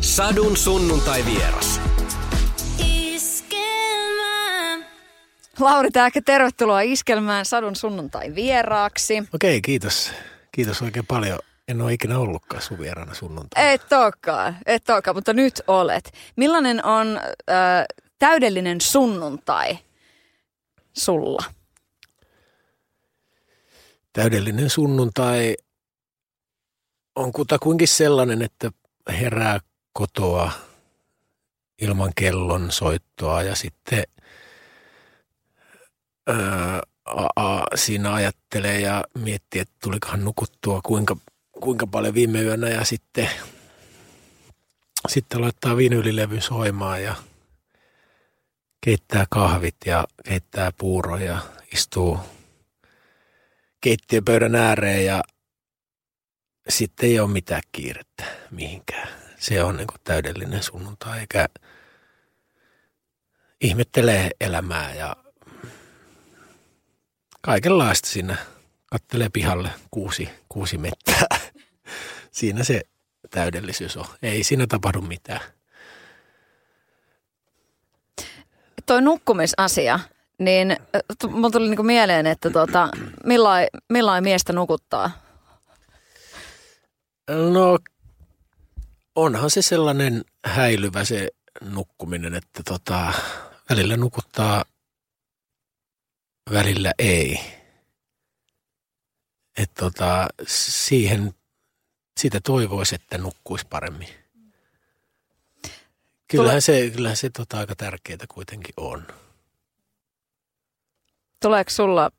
Sadun sunnuntai vieras. Lauri Tääkä, tervetuloa Iskelmään Sadun sunnuntai vieraaksi. Okei, kiitos. Kiitos oikein paljon. En ole ikinä ollutkaan sun vieraana sunnuntaina. Et olekaan, et olekaan, mutta nyt olet. Millainen on äh, täydellinen sunnuntai sulla? Täydellinen sunnuntai on kutakuinkin sellainen, että herää kotoa ilman kellon soittoa ja sitten ää, a, a, siinä ajattelee ja miettii, että tulikohan nukuttua kuinka, kuinka paljon viime yönä ja sitten, sitten laittaa vinylilevyn soimaan ja keittää kahvit ja keittää puuroja ja istuu keittiöpöydän ääreen ja sitten ei ole mitään kiirettä mihinkään. Se on niin kuin täydellinen sunnuntai, eikä ihmettelee elämää ja kaikenlaista siinä kattelee pihalle kuusi, kuusi mettää. Siinä se täydellisyys on. Ei siinä tapahdu mitään. Toi nukkumisasia, niin äh, mulla tuli niinku mieleen, että tota, millain, millain miestä nukuttaa? No onhan se sellainen häilyvä se nukkuminen, että tota, välillä nukuttaa, välillä ei. Että tota, siihen, sitä toivoisi, että nukkuisi paremmin. Kyllähän se, kyllähän se tota aika tärkeää kuitenkin on. Tuleeko sulla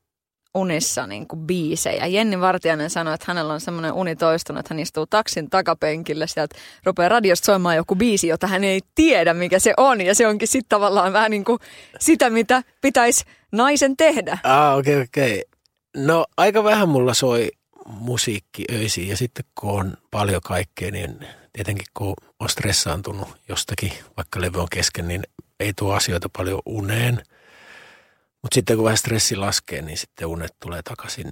unissa niin kuin biisejä? Jenni Vartiainen sanoi, että hänellä on semmoinen uni toistunut, että hän istuu taksin takapenkillä, sieltä rupeaa radiosta soimaan joku biisi, jota hän ei tiedä, mikä se on. Ja se onkin sitten tavallaan vähän niin kuin sitä, mitä pitäisi naisen tehdä. Ah, okei, okay, okei. Okay. No aika vähän mulla soi musiikki öisiin ja sitten kun on paljon kaikkea, niin tietenkin kun on stressaantunut jostakin, vaikka levy on kesken, niin ei tuo asioita paljon uneen. Mutta sitten kun vähän stressi laskee, niin sitten unet tulee takaisin.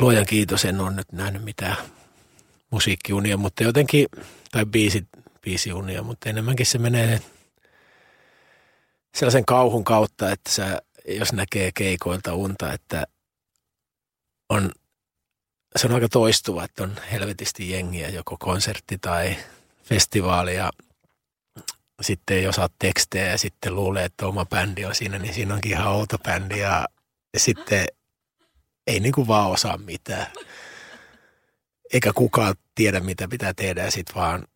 Luojan kiitos, en ole nyt nähnyt mitään musiikkiunia, mutta jotenkin, tai biisit, biisiunia, mutta enemmänkin se menee sellaisen kauhun kautta, että sä, jos näkee keikoilta unta, että on, se on aika toistuva, että on helvetisti jengiä, joko konsertti tai festivaali ja sitten ei osaa tekstejä ja sitten luulee, että oma bändi on siinä, niin siinä onkin ihan outo bändi ja sitten ei niin kuin vaan osaa mitään. Eikä kukaan tiedä, mitä pitää tehdä ja sitten vaan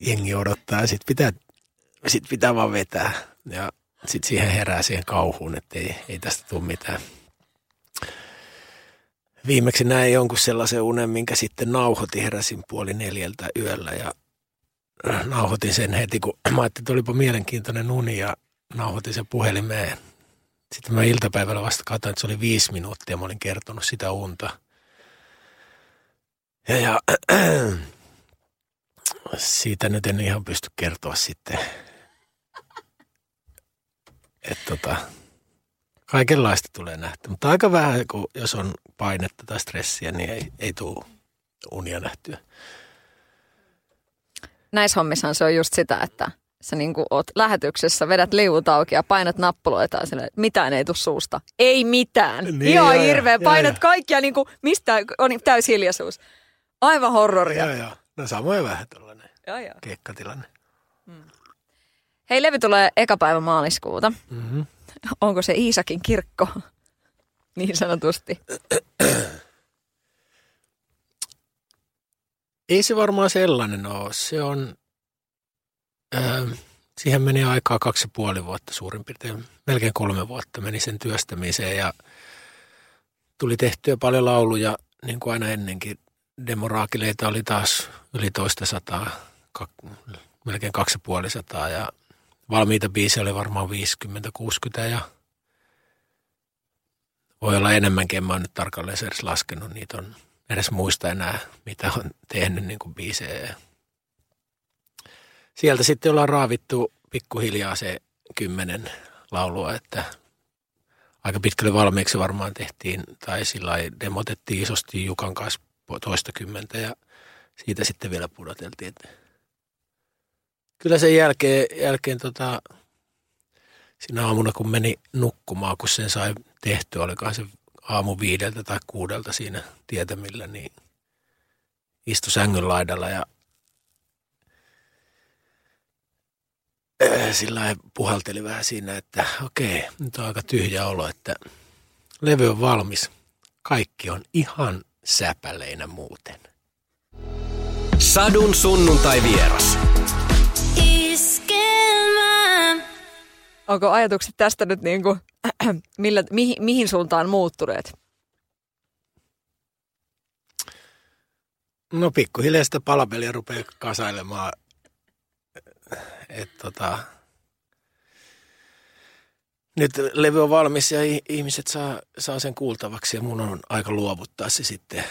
jengi odottaa ja sitten pitää, sit pitää vaan vetää. Ja sitten siihen herää siihen kauhuun, että ei, ei tästä tule mitään. Viimeksi näin jonkun sellaisen unen, minkä sitten nauhoitin, heräsin puoli neljältä yöllä ja nauhoitin sen heti, kun mä ajattelin, että olipa mielenkiintoinen uni ja nauhoitin sen puhelimeen. Sitten mä iltapäivällä vasta katsoin, että se oli viisi minuuttia, mä olin kertonut sitä unta. Ja, ja siitä nyt en ihan pysty kertoa sitten. Että tota, kaikenlaista tulee nähty. Mutta aika vähän, kun jos on painetta tai stressiä, niin ei, ei tule unia nähtyä näissä hommissahan se on just sitä, että sä niin kuin oot lähetyksessä, vedät liuut auki ja painat nappuloita ja silleen, mitään ei tule suusta. Ei mitään. Niin, Ihan hirveä. Painat ja, kaikkia, niin kuin, mistä on täys hiljaisuus. Aivan horroria. Joo, joo. No samoin vähän tällainen keikkatilanne. Hmm. Hei, Levi tulee eka päivä maaliskuuta. Mm-hmm. Onko se Iisakin kirkko? niin sanotusti. Ei se varmaan sellainen ole. Se on, äh, siihen meni aikaa kaksi ja puoli vuotta suurin piirtein, melkein kolme vuotta meni sen työstämiseen ja tuli tehtyä paljon lauluja, niin kuin aina ennenkin. Demoraakileita oli taas yli toista sataa, kak, melkein kaksi puoli sataa ja valmiita biisejä oli varmaan 50-60 ja voi olla enemmänkin, en mä nyt tarkalleen edes laskenut, niitä on edes muista enää, mitä on tehnyt niin kuin biisejä. Sieltä sitten ollaan raavittu pikkuhiljaa se kymmenen laulua, että aika pitkälle valmiiksi varmaan tehtiin, tai sillä demotettiin isosti Jukan kanssa toista kymmentä, ja siitä sitten vielä pudoteltiin. Kyllä sen jälkeen, jälkeen tota, siinä aamuna kun meni nukkumaan, kun sen sai tehtyä, olikohan se aamu viideltä tai kuudelta siinä tietämillä, niin istui sängyn laidalla ja sillä puhalteli vähän siinä, että okei, nyt on aika tyhjä olo, että levy on valmis. Kaikki on ihan säpäleinä muuten. Sadun sunnuntai vieras. Onko ajatukset tästä nyt niin kuin, millä, mihin, mihin suuntaan muuttuneet? No pikkuhiljaa sitä palapeliä rupeaa kasailemaan. Et, tota, nyt levy on valmis ja ihmiset saa, saa sen kuultavaksi ja mun on aika luovuttaa se sitten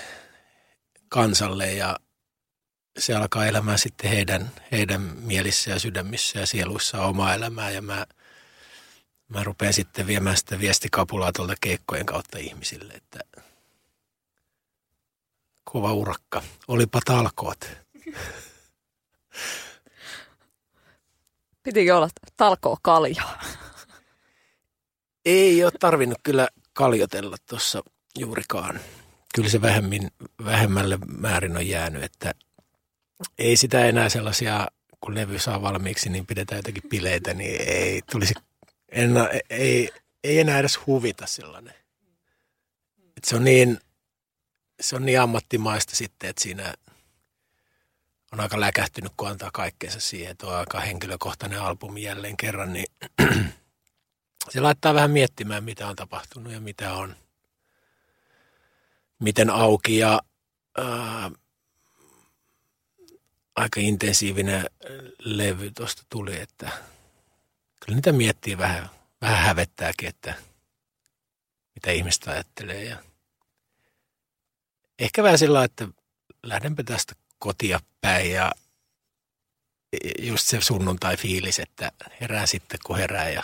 kansalle ja se alkaa elämään sitten heidän, heidän mielissä ja sydämissä ja sieluissa omaa elämää ja mä, mä rupean sitten viemään sitä viestikapulaa tuolta keikkojen kautta ihmisille, että kova urakka. Olipa talkoot. Pitikö olla talkoo kaljaa? Ei ole tarvinnut kyllä kaljotella tuossa juurikaan. Kyllä se vähemmin, vähemmälle määrin on jäänyt, että ei sitä enää sellaisia, kun levy saa valmiiksi, niin pidetään jotenkin bileitä, niin ei tulisi, enää, ei, ei enää edes huvita sellainen. Et se on niin, se on niin ammattimaista sitten, että siinä on aika läkähtynyt, kun antaa kaikkeensa siihen, on aika henkilökohtainen albumi jälleen kerran, niin se laittaa vähän miettimään, mitä on tapahtunut ja mitä on, miten auki ja ää, aika intensiivinen levy tuosta tuli, että kyllä niitä miettii vähän, vähän hävettääkin, että mitä ihmistä ajattelee ja ehkä vähän sillä että lähdenpä tästä kotia päin ja just se sunnuntai-fiilis, että herää sitten kun herää ja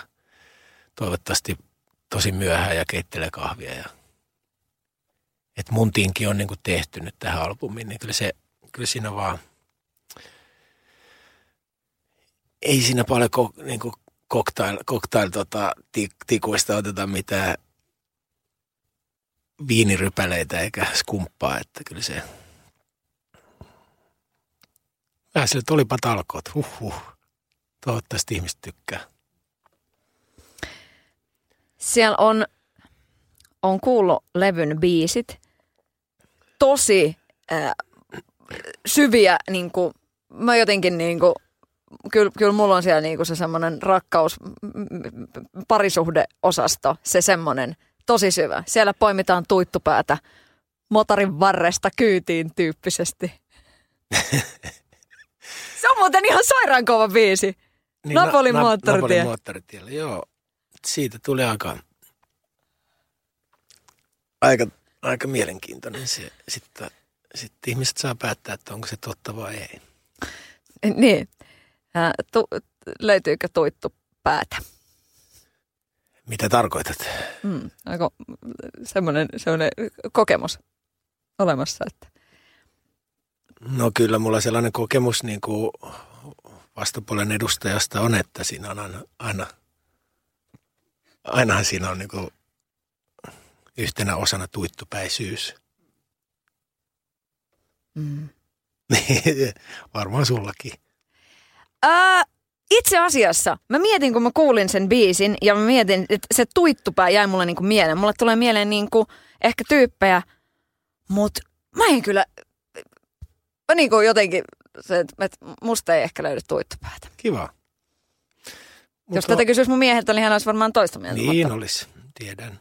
toivottavasti tosi myöhään ja keittelee kahvia ja että mun tinki on niin kuin tehty nyt tähän albumiin, niin kyllä, se, kyllä siinä vaan – ei siinä paljon ko, niin kuin cocktail, cocktail tota, tikuista oteta mitään viinirypäleitä eikä skumppaa, että kyllä se vähän sille, että olipa talkoot, huh, Toivottavasti ihmiset tykkää. Siellä on, on kuullut levyn biisit. Tosi äh, syviä, niin kuin, mä jotenkin niin kuin, kyllä, kyllä mulla on siellä niinku se semmoinen rakkaus, parisuhdeosasto, se semmoinen tosi syvä. Siellä poimitaan tuittupäätä motorin varresta kyytiin tyyppisesti. se on muuten ihan sairaan kova biisi. Niin, Napolin na, moottoritie. Napolin moottoritiellä, joo. Siitä tuli aika, aika, aika mielenkiintoinen se. Sitten, sitten ihmiset saa päättää, että onko se totta vai ei. Niin. Ää, tu, löytyykö tuittu päätä? Mitä tarkoitat? Mm, onko semmoinen, semmoinen kokemus olemassa? Että... No kyllä mulla sellainen kokemus niin kuin vastapuolen edustajasta on, että siinä on aina, aina ainahan siinä on niin kuin yhtenä osana tuittupäisyys. Mm. Varmaan sullakin. Ää, itse asiassa, mä mietin, kun mä kuulin sen biisin ja mä mietin, että se tuittupää jäi mulle niinku mieleen. Mulle tulee mieleen niinku ehkä tyyppejä, mutta mä en kyllä, mä niinku jotenkin, se, että musta ei ehkä löydy tuittupäätä. Kiva. Mut Jos tätä kysyisi mun mieheltä, niin hän olisi varmaan toista mieltä. Niin mutta... olisi, tiedän.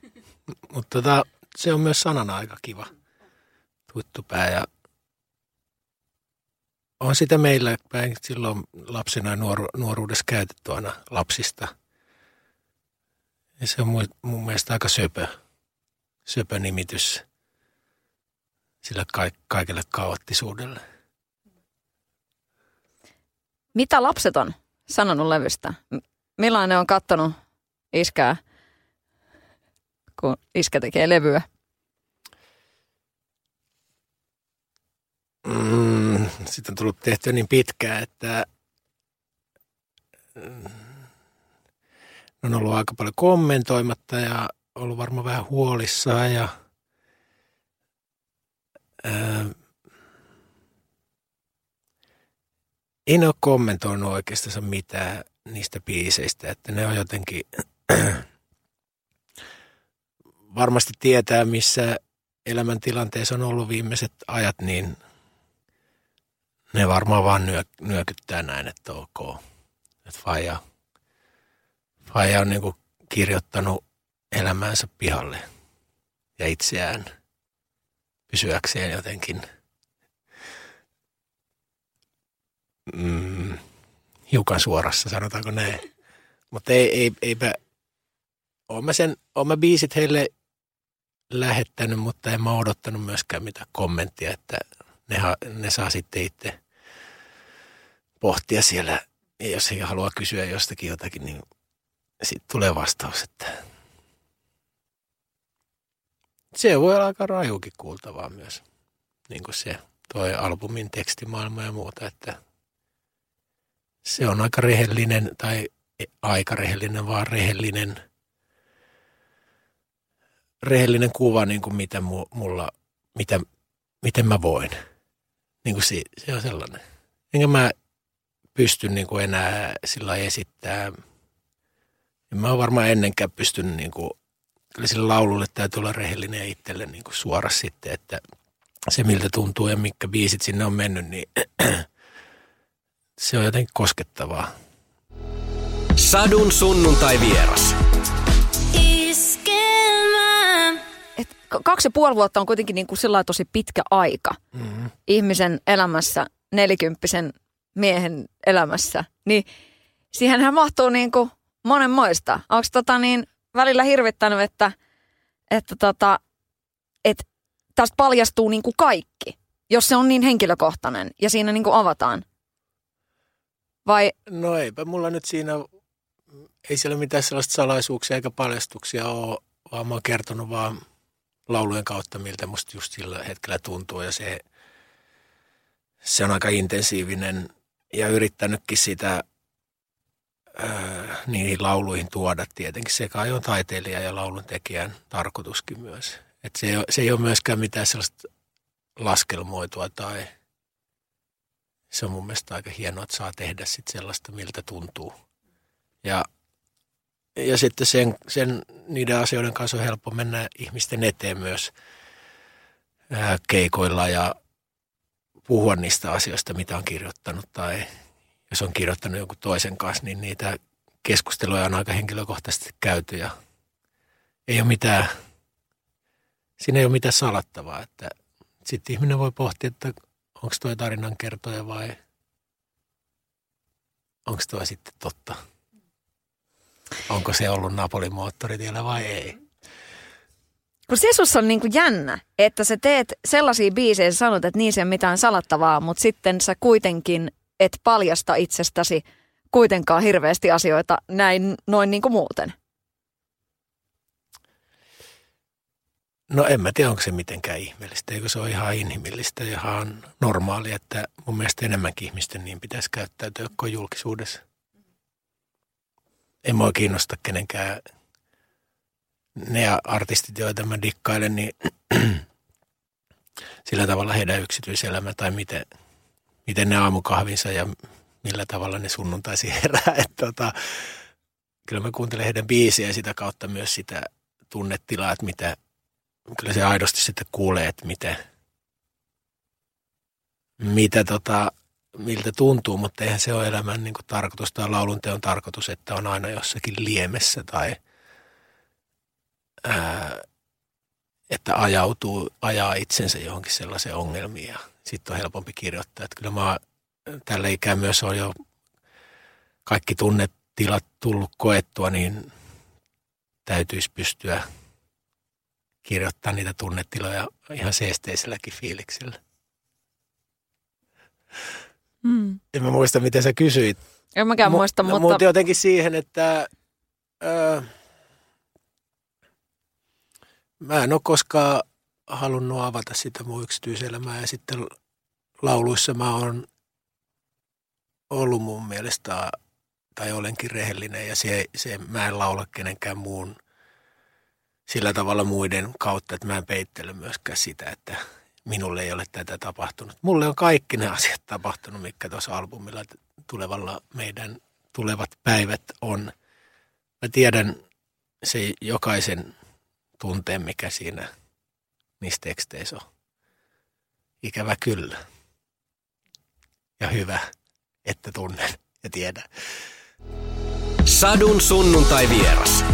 mutta tota, se on myös sanana aika kiva. Tuittupää ja on sitä meillä päin silloin lapsena ja nuoru, nuoruudessa käytetty aina lapsista. Ja se on mun, mun mielestä aika söpö, söpö nimitys sillä ka- kaikelle kaoottisuudelle. Mitä lapset on sanonut levystä? Millainen on kattonut iskää, kun iskä tekee levyä? Mm, sitten on tullut tehtyä niin pitkään, että mm, on ollut aika paljon kommentoimatta ja ollut varmaan vähän huolissaan ja ää, en ole kommentoinut oikeastaan mitään niistä biiseistä, että ne on jotenkin varmasti tietää, missä elämäntilanteessa on ollut viimeiset ajat, niin ne varmaan vaan nyö, nyökyttää näin, että ok. Että faija, faija on niinku kirjoittanut elämäänsä pihalle ja itseään pysyäkseen jotenkin mm, hiukan suorassa, sanotaanko näin. Mutta ei, ei, eipä, oon mä, sen, oon mä biisit heille lähettänyt, mutta en mä odottanut myöskään mitään kommenttia, että ne, ne saa sitten itse pohtia siellä. Ja jos he haluaa kysyä jostakin jotakin, niin sitten tulee vastaus, että se voi olla aika rajukin kuultavaa myös. Niin kuin se toi albumin tekstimaailma ja muuta, että se on aika rehellinen tai aika rehellinen, vaan rehellinen, rehellinen kuva, niin kuin mitä mulla, mitä, miten mä voin. Niin kuin se, se on sellainen. Enkä mä pysty niin kuin enää sillä esittää. En mä oon varmaan ennenkään pystynyt, niin kuin, kyllä sillä laululle täytyy olla rehellinen ja itselle niin kuin suora sitten, että se miltä tuntuu ja mitkä biisit sinne on mennyt, niin se on jotenkin koskettavaa. Sadun sunnuntai vieras. Et kaksi ja puoli vuotta on kuitenkin niin kuin tosi pitkä aika mm-hmm. ihmisen elämässä, nelikymppisen miehen elämässä. Niin siihenhän mahtuu niin kuin monenmoista. Onko tota niin välillä hirvittänyt, että, että tota, että tästä paljastuu niin kuin kaikki, jos se on niin henkilökohtainen ja siinä niin kuin avataan – vai? No eipä mulla nyt siinä, ei siellä mitään sellaista salaisuuksia eikä paljastuksia ole, vaan mä oon kertonut vaan laulujen kautta, miltä musta just sillä hetkellä tuntuu ja se, se on aika intensiivinen ja yrittänytkin sitä ää, niihin lauluihin tuoda tietenkin. Se kai on taiteilija ja laulun tekijän tarkoituskin myös. Et se, ei ole, se ei ole myöskään mitään sellaista laskelmoitua tai – se on mun mielestä aika hienoa, että saa tehdä sit sellaista, miltä tuntuu. Ja, ja sitten sen, sen, niiden asioiden kanssa on helppo mennä ihmisten eteen myös ää, keikoilla ja puhua niistä asioista, mitä on kirjoittanut. Tai jos on kirjoittanut jonkun toisen kanssa, niin niitä keskusteluja on aika henkilökohtaisesti käyty ja ei ole mitään, siinä ei ole mitään salattavaa, että sitten ihminen voi pohtia, että onko tuo tarinan kertoja vai onko tuo sitten totta? Onko se ollut Napolin moottoritiellä vai ei? Kun se sus on niin kuin jännä, että sä teet sellaisia biisejä, sä sanot, että niissä ei ole mitään salattavaa, mutta sitten sä kuitenkin et paljasta itsestäsi kuitenkaan hirveästi asioita näin noin niin kuin muuten. No en mä tiedä, onko se mitenkään ihmeellistä. Eikö se ole ihan inhimillistä ja ihan normaali, että mun mielestä enemmänkin ihmisten niin pitäisi käyttäytyä kuin julkisuudessa. En mua kiinnosta kenenkään ne artistit, joita mä dikkailen, niin sillä tavalla heidän yksityiselämä tai miten, miten ne aamukahvinsa ja millä tavalla ne sunnuntaisi herää. Että tota, kyllä mä kuuntelen heidän biisiä ja sitä kautta myös sitä tunnetilaa, että mitä kyllä se aidosti sitten kuulee, että miten, mitä tota, miltä tuntuu, mutta eihän se ole elämän niin kuin tarkoitus tai laulunteon tarkoitus, että on aina jossakin liemessä tai ää, että ajautuu, ajaa itsensä johonkin sellaiseen ongelmiin ja sitten on helpompi kirjoittaa. Että kyllä mä tällä ikään myös on jo kaikki tunnetilat tullut koettua, niin täytyisi pystyä kirjoittaa niitä tunnetiloja ihan seesteiselläkin fiiliksellä. Mm. En mä muista, miten sä kysyit. En mäkään Mu- muista, mutta... Mutta jotenkin siihen, että öö, mä en ole koskaan halunnut avata sitä mun yksityiselämää ja sitten lauluissa mä oon ollut mun mielestä, tai olenkin rehellinen, ja se, se mä en laula kenenkään muun sillä tavalla muiden kautta, että mä en peittele myöskään sitä, että minulle ei ole tätä tapahtunut. Mulle on kaikki ne asiat tapahtunut, mikä tuossa albumilla tulevalla meidän tulevat päivät on. Mä tiedän se jokaisen tunteen, mikä siinä niissä teksteissä on. Ikävä kyllä. Ja hyvä, että tunnen ja tiedän. Sadun sunnuntai vieras.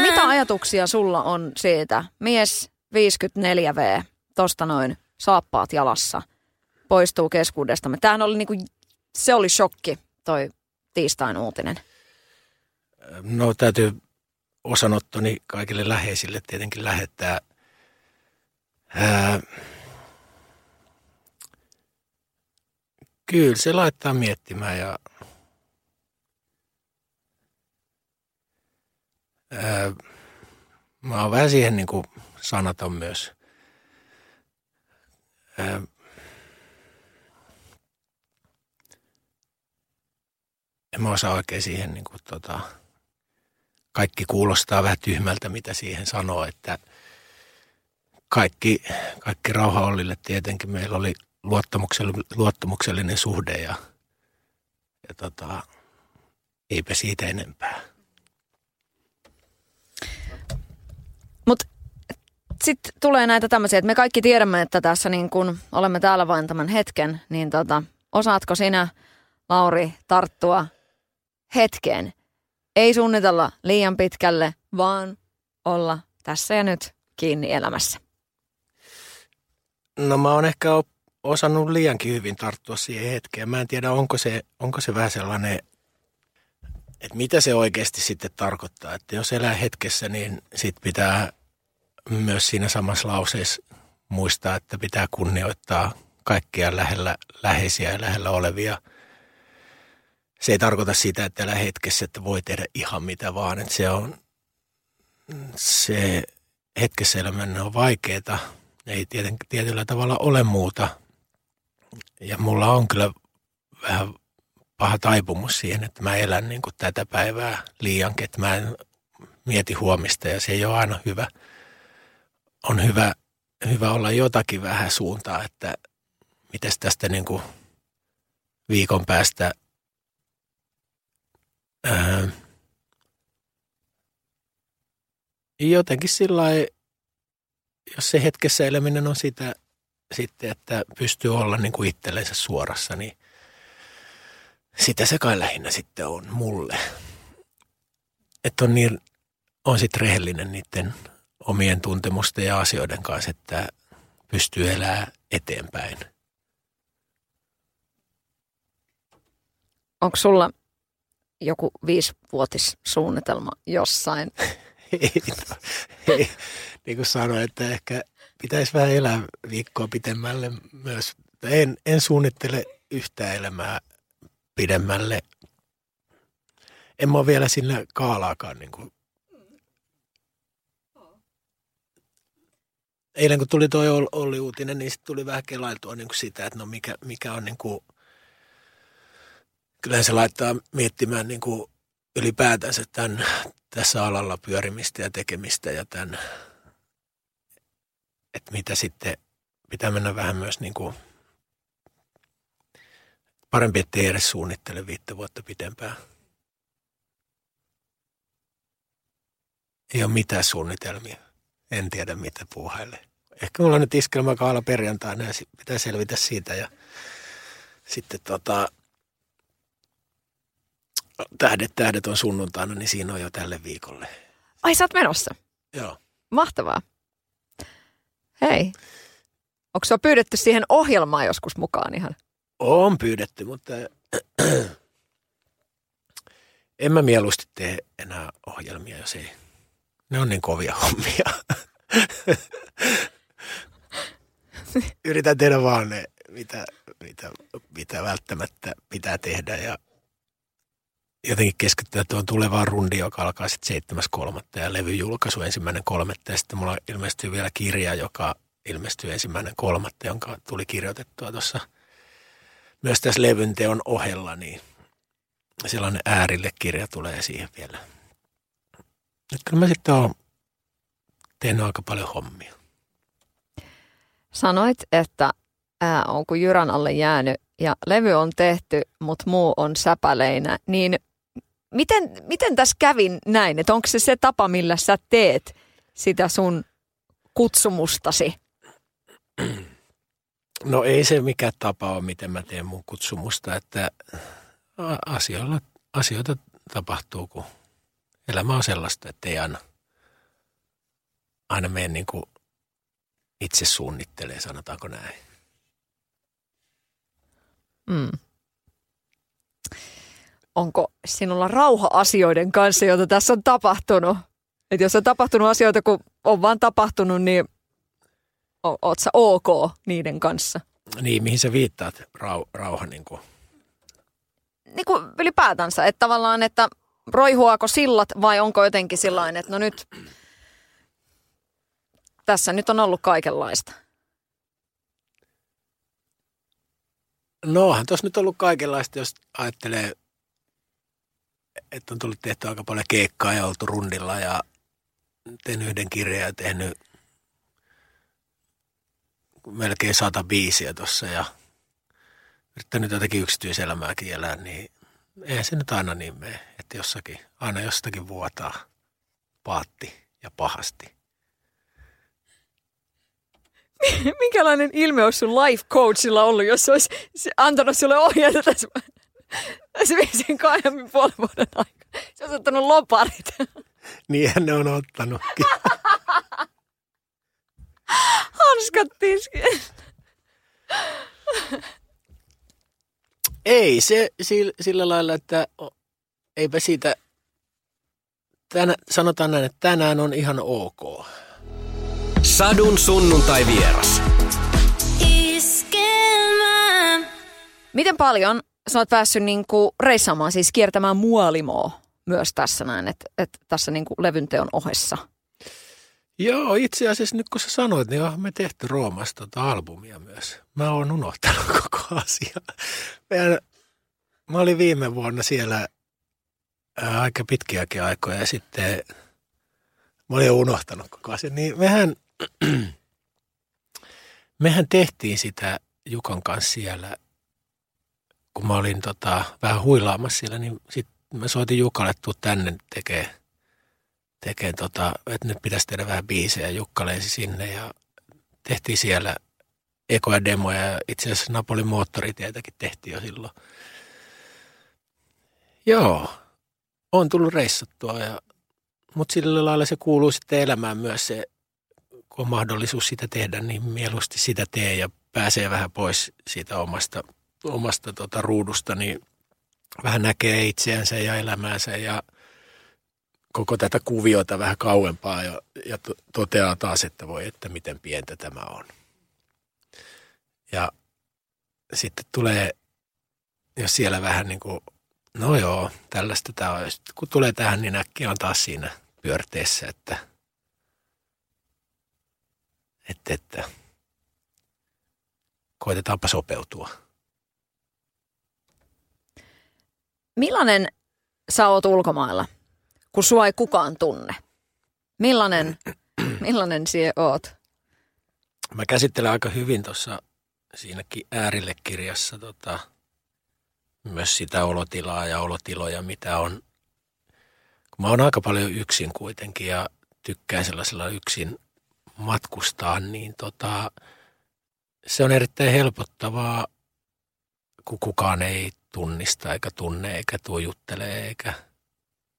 Mitä ajatuksia sulla on siitä? Mies 54V, tosta noin, saappaat jalassa, poistuu keskuudestamme. Tämähän oli niinku, se oli shokki, toi tiistain uutinen. No täytyy osanottoni kaikille läheisille tietenkin lähettää. Ää, kyllä se laittaa miettimään ja ää, mä oon vähän siihen niin kuin sanaton myös. Ää, en mä osaa oikein siihen niin kuin, tota, kaikki kuulostaa vähän tyhmältä, mitä siihen sanoo, että kaikki, kaikki rauha Ollille tietenkin meillä oli luottamuksellinen, suhde ja, ja tota, eipä siitä enempää. Mutta sitten tulee näitä tämmöisiä, että me kaikki tiedämme, että tässä niin kun olemme täällä vain tämän hetken, niin tota, osaatko sinä, Lauri, tarttua hetkeen? Ei suunnitella liian pitkälle, vaan olla tässä ja nyt kiinni elämässä. No mä oon ehkä osannut liiankin hyvin tarttua siihen hetkeen. Mä en tiedä, onko se, onko se vähän sellainen, että mitä se oikeasti sitten tarkoittaa. Että jos elää hetkessä, niin sit pitää myös siinä samassa lauseessa muistaa, että pitää kunnioittaa kaikkia lähellä, läheisiä ja lähellä olevia – se ei tarkoita sitä, että tällä hetkessä, että voi tehdä ihan mitä vaan. Että se on, se hetkessä eläminen on vaikeaa. Ei tieten, tietyllä tavalla ole muuta. Ja mulla on kyllä vähän paha taipumus siihen, että mä elän niin kuin tätä päivää liiankin, että mä en mieti huomista ja se ei ole aina hyvä. On hyvä, hyvä olla jotakin vähän suuntaa, että miten tästä niin kuin viikon päästä ää, jotenkin sillä jos se hetkessä eläminen on sitä sitten, että pystyy olla niin kuin itsellensä suorassa, niin sitä se kai lähinnä sitten on mulle. Että on, niin, on sitten rehellinen niiden omien tuntemusten ja asioiden kanssa, että pystyy elämään eteenpäin. Onko sulla joku viisivuotissuunnitelma jossain? ei, no, ei, niin kuin sanoin, että ehkä pitäisi vähän elää viikkoa pitemmälle myös. En, en suunnittele yhtä elämää pidemmälle. En mä ole vielä sillä kaalaakaan niin kuin Eilen kun tuli tuo Olli-uutinen, niin sitten tuli vähän kelailtua niin kuin sitä, että no mikä, mikä on niin kuin kyllähän se laittaa miettimään niin kuin ylipäätänsä tämän, tässä alalla pyörimistä ja tekemistä ja tämän, että mitä sitten pitää mennä vähän myös niin kuin parempi, ettei edes suunnittele viittä vuotta pitempään. Ei ole mitään suunnitelmia. En tiedä, mitä puuhaille. Ehkä mulla on nyt iskelmäkaala perjantaina ja pitää selvitä siitä ja sitten tota, Tähdet, tähdet on sunnuntaina, niin siinä on jo tälle viikolle. Ai sä oot menossa? Joo. Mahtavaa. Hei. Onko se pyydetty siihen ohjelmaan joskus mukaan ihan? On pyydetty, mutta en mä mieluusti tee enää ohjelmia, jos ei. Ne on niin kovia hommia. Yritän tehdä vaan ne, mitä, mitä, mitä välttämättä pitää tehdä ja jotenkin keskittyä tuon tulevaan rundiin, joka alkaa sitten 7.3. ja levyjulkaisu ensimmäinen kolmetta. Ja sitten mulla ilmestyy vielä kirja, joka ilmestyi ensimmäinen kolmatta, jonka tuli kirjoitettua tuossa myös tässä levynteon ohella, niin sellainen äärille kirja tulee siihen vielä. Nyt kyllä mä sitten oon tehnyt aika paljon hommia. Sanoit, että ää, onko Jyrän alle jäänyt ja levy on tehty, mutta muu on säpäleinä, niin miten, miten tässä kävin näin? Että onko se se tapa, millä sä teet sitä sun kutsumustasi? No ei se mikä tapa ole, miten mä teen mun kutsumusta, että asioilla, asioita tapahtuu, kun elämä on sellaista, että ei aina, aina mene niin kuin itse suunnittelee, sanotaanko näin. Mm. Onko sinulla rauha asioiden kanssa, joita tässä on tapahtunut? Että jos on tapahtunut asioita, kun on vaan tapahtunut, niin o- oot sä ok niiden kanssa? Niin, mihin sä viittaat, rau, rauha niin kuin? Niin kuin ylipäätänsä, että tavallaan, että roihuako sillat vai onko jotenkin sillain, että no nyt tässä nyt on ollut kaikenlaista. No onhan tuossa nyt ollut kaikenlaista, jos ajattelee, että on tullut tehty aika paljon keikkaa ja oltu rundilla ja tehnyt yhden kirjan ja tehnyt melkein sata biisiä tuossa ja yrittänyt jotenkin yksityiselämääkin elää, niin eihän se nyt aina niin mene, että jossakin, aina jostakin vuotaa paatti ja pahasti. Minkälainen ilme olisi sun life coachilla ollut, jos olisi antanut sulle ohjeita tässä, tässä viisin kahden puolen vuoden aikana? Se olisi ottanut loparit. Niinhän ne on ottanutkin. Hanskat tiskiin. Ei se sillä, sillä lailla, että eipä siitä, tänä, sanotaan näin, että tänään on ihan ok. Sadun sunnuntai vieras. Miten paljon sä oot päässyt niinku reissaamaan, siis kiertämään muolimoa myös tässä näin, että, että tässä niinku levynteon ohessa? Joo, itse asiassa nyt kun sä sanoit, niin on me tehty Roomasta tota albumia myös. Mä oon unohtanut koko asia. Meidän, mä olin viime vuonna siellä ää, aika pitkiäkin aikoja ja sitten mä olin jo unohtanut koko asia. Niin mehän, mehän tehtiin sitä Jukan kanssa siellä, kun mä olin tota, vähän huilaamassa siellä, niin sitten mä soitin Jukalle, että tänne tekee, tekee tota, että nyt pitäisi tehdä vähän biisejä. Jukka lensi sinne ja tehtiin siellä ekoja demoja ja itse asiassa Napolin moottoritietäkin tehtiin jo silloin. Joo, on tullut reissattua, ja, mutta sillä lailla se kuuluu sitten elämään myös se, kun on mahdollisuus sitä tehdä, niin mieluusti sitä tee ja pääsee vähän pois siitä omasta, omasta tota ruudusta, niin vähän näkee itseänsä ja elämäänsä ja koko tätä kuviota vähän kauempaa ja, ja to, toteaa taas, että voi, että miten pientä tämä on. Ja sitten tulee, jos siellä vähän niin kuin, no joo, tällaista tämä on. Sitten kun tulee tähän, niin äkkiä on taas siinä pyörteessä, että, että, että koitetaanpa sopeutua. Millainen sä oot ulkomailla, kun sua ei kukaan tunne? Millainen, millainen sie oot? Mä käsittelen aika hyvin tuossa siinäkin äärille-kirjassa tota, myös sitä olotilaa ja olotiloja, mitä on. Mä oon aika paljon yksin kuitenkin ja tykkään sellaisella yksin matkustaa, niin tota, se on erittäin helpottavaa, kun kukaan ei tunnista eikä tunne eikä tuo juttelee eikä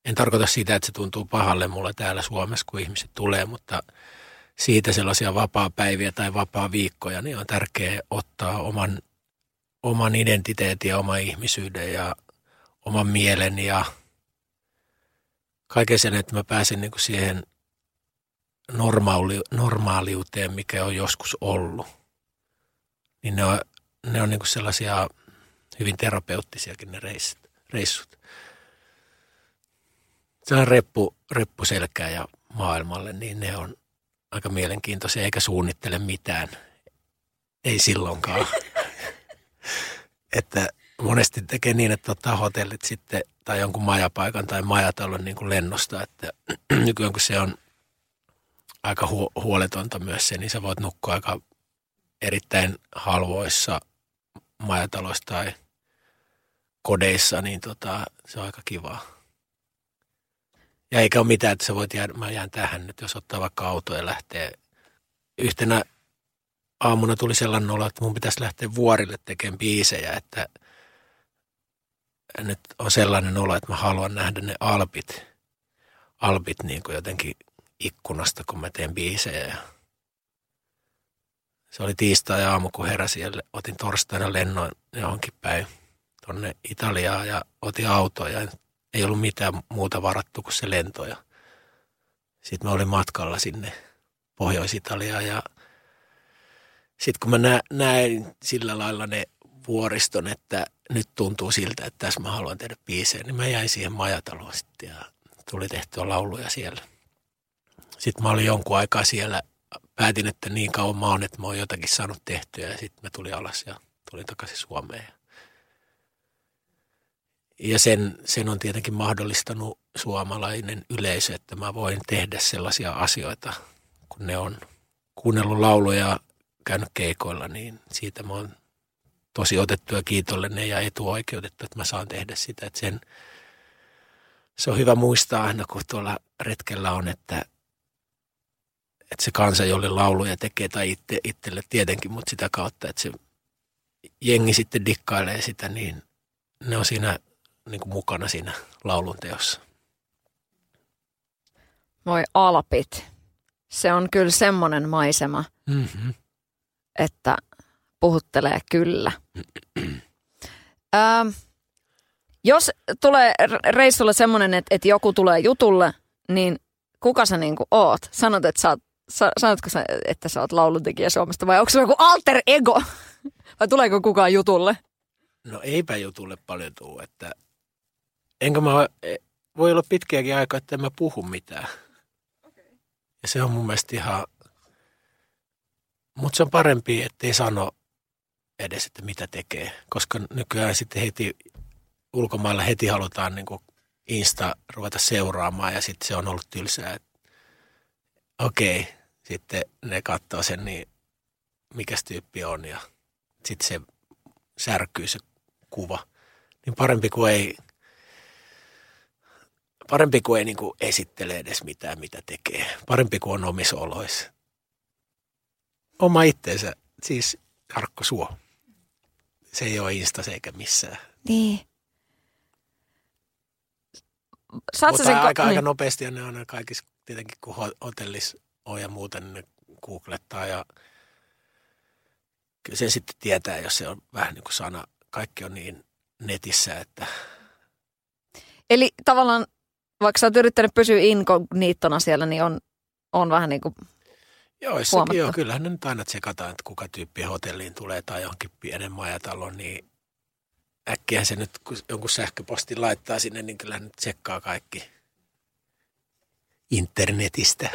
en tarkoita sitä, että se tuntuu pahalle mulle täällä Suomessa, kun ihmiset tulee, mutta siitä sellaisia vapaa-päiviä tai vapaa-viikkoja, niin on tärkeää ottaa oman, oman identiteetin ja oman ihmisyyden ja oman mielen ja kaiken sen, että mä pääsen niin kuin siihen normaali, normaaliuteen, mikä on joskus ollut. Niin ne on, ne on niin kuin sellaisia hyvin terapeuttisiakin ne reissut. reissut. Se on reppu, reppu selkää ja maailmalle, niin ne on aika mielenkiintoisia eikä suunnittele mitään. Ei silloinkaan. että monesti tekee niin, että ottaa hotellit sitten tai jonkun majapaikan tai majatalon niin kuin lennosta, että nykyään kun se on aika hu- huoletonta myös se, niin sä voit nukkua aika erittäin halvoissa majataloissa tai kodeissa, niin tota, se on aika kivaa. Ja eikä ole mitään, että sä voit jäädä, mä jään tähän nyt, jos ottaa vaikka auto ja lähtee. Yhtenä aamuna tuli sellainen olo, että mun pitäisi lähteä vuorille tekemään biisejä, että nyt on sellainen olo, että mä haluan nähdä ne alpit, alpit niin kuin jotenkin ikkunasta, kun mä teen biisejä. Ja se oli tiistai-aamu, kun heräsin ja otin torstaina lennon johonkin päin tuonne Italiaan ja otin autoa ja ei ollut mitään muuta varattu kuin se lento. Ja sitten mä olin matkalla sinne Pohjois-Italiaan ja sitten kun mä näin sillä lailla ne vuoriston, että nyt tuntuu siltä, että tässä mä haluan tehdä biisejä, niin mä jäin siihen majataloon sitten ja tuli tehtyä lauluja siellä. Sitten mä olin jonkun aikaa siellä, päätin, että niin kauan mä oon, että mä oon jotakin saanut tehtyä ja sitten mä tulin alas ja tulin takaisin Suomeen. Ja sen, sen on tietenkin mahdollistanut suomalainen yleisö, että mä voin tehdä sellaisia asioita, kun ne on kuunnellut lauluja, käynyt keikoilla, niin siitä mä oon tosi otettu ja kiitollinen ja etuoikeutettu, että mä saan tehdä sitä. Että sen, se on hyvä muistaa aina, kun tuolla retkellä on, että, että se kansa, jolle lauluja tekee tai itse, itselle tietenkin, mutta sitä kautta, että se jengi sitten dikkailee sitä, niin ne on siinä niin kuin mukana siinä laulun teossa. Moi Alpit. Se on kyllä semmoinen maisema, mm-hmm. että puhuttelee kyllä. ähm, jos tulee reissulle semmoinen, että, että joku tulee jutulle, niin kuka sä niinku oot? Sanot, että sä oot, sanotko sä, että sä oot lauluntekijä Suomesta vai onko se joku alter ego? vai tuleeko kukaan jutulle? No eipä jutulle paljon tuu, että enkä mä, e, voi olla pitkiäkin aikaa, että en mä puhu mitään. Okay. Ja se on mun mielestä ihan, mutta se on parempi, ettei sano edes, että mitä tekee, koska nykyään sitten heti ulkomailla heti halutaan niin Insta ruveta seuraamaan ja sitten se on ollut tylsää. Okei, okay. sitten ne katsoo sen, niin mikä tyyppi on ja sitten se särkyy se kuva. Niin parempi kuin ei, parempi kuin ei niin kuin esittele edes mitään, mitä tekee. Parempi kuin on omissa oloissa. Oma itteensä, siis Jarkko Suo se ei ole Instas eikä missään. Niin. Saat Mutta sen aika, ko- aika niin. nopeasti ja ne on kaikissa tietenkin, kun hotellissa on ja muuten niin ne googlettaa ja kyllä se sitten tietää, jos se on vähän niin kuin sana, kaikki on niin netissä, että... Eli tavallaan, vaikka sä oot yrittänyt pysyä inkogniittona siellä, niin on, on vähän niin kuin Joo, sekin joo. Kyllähän ne nyt aina tsekataan, että kuka tyyppi hotelliin tulee tai johonkin pienen majatalon, niin äkkiä se nyt, kun jonkun sähköpostin laittaa sinne, niin kyllä nyt tsekkaa kaikki internetistä.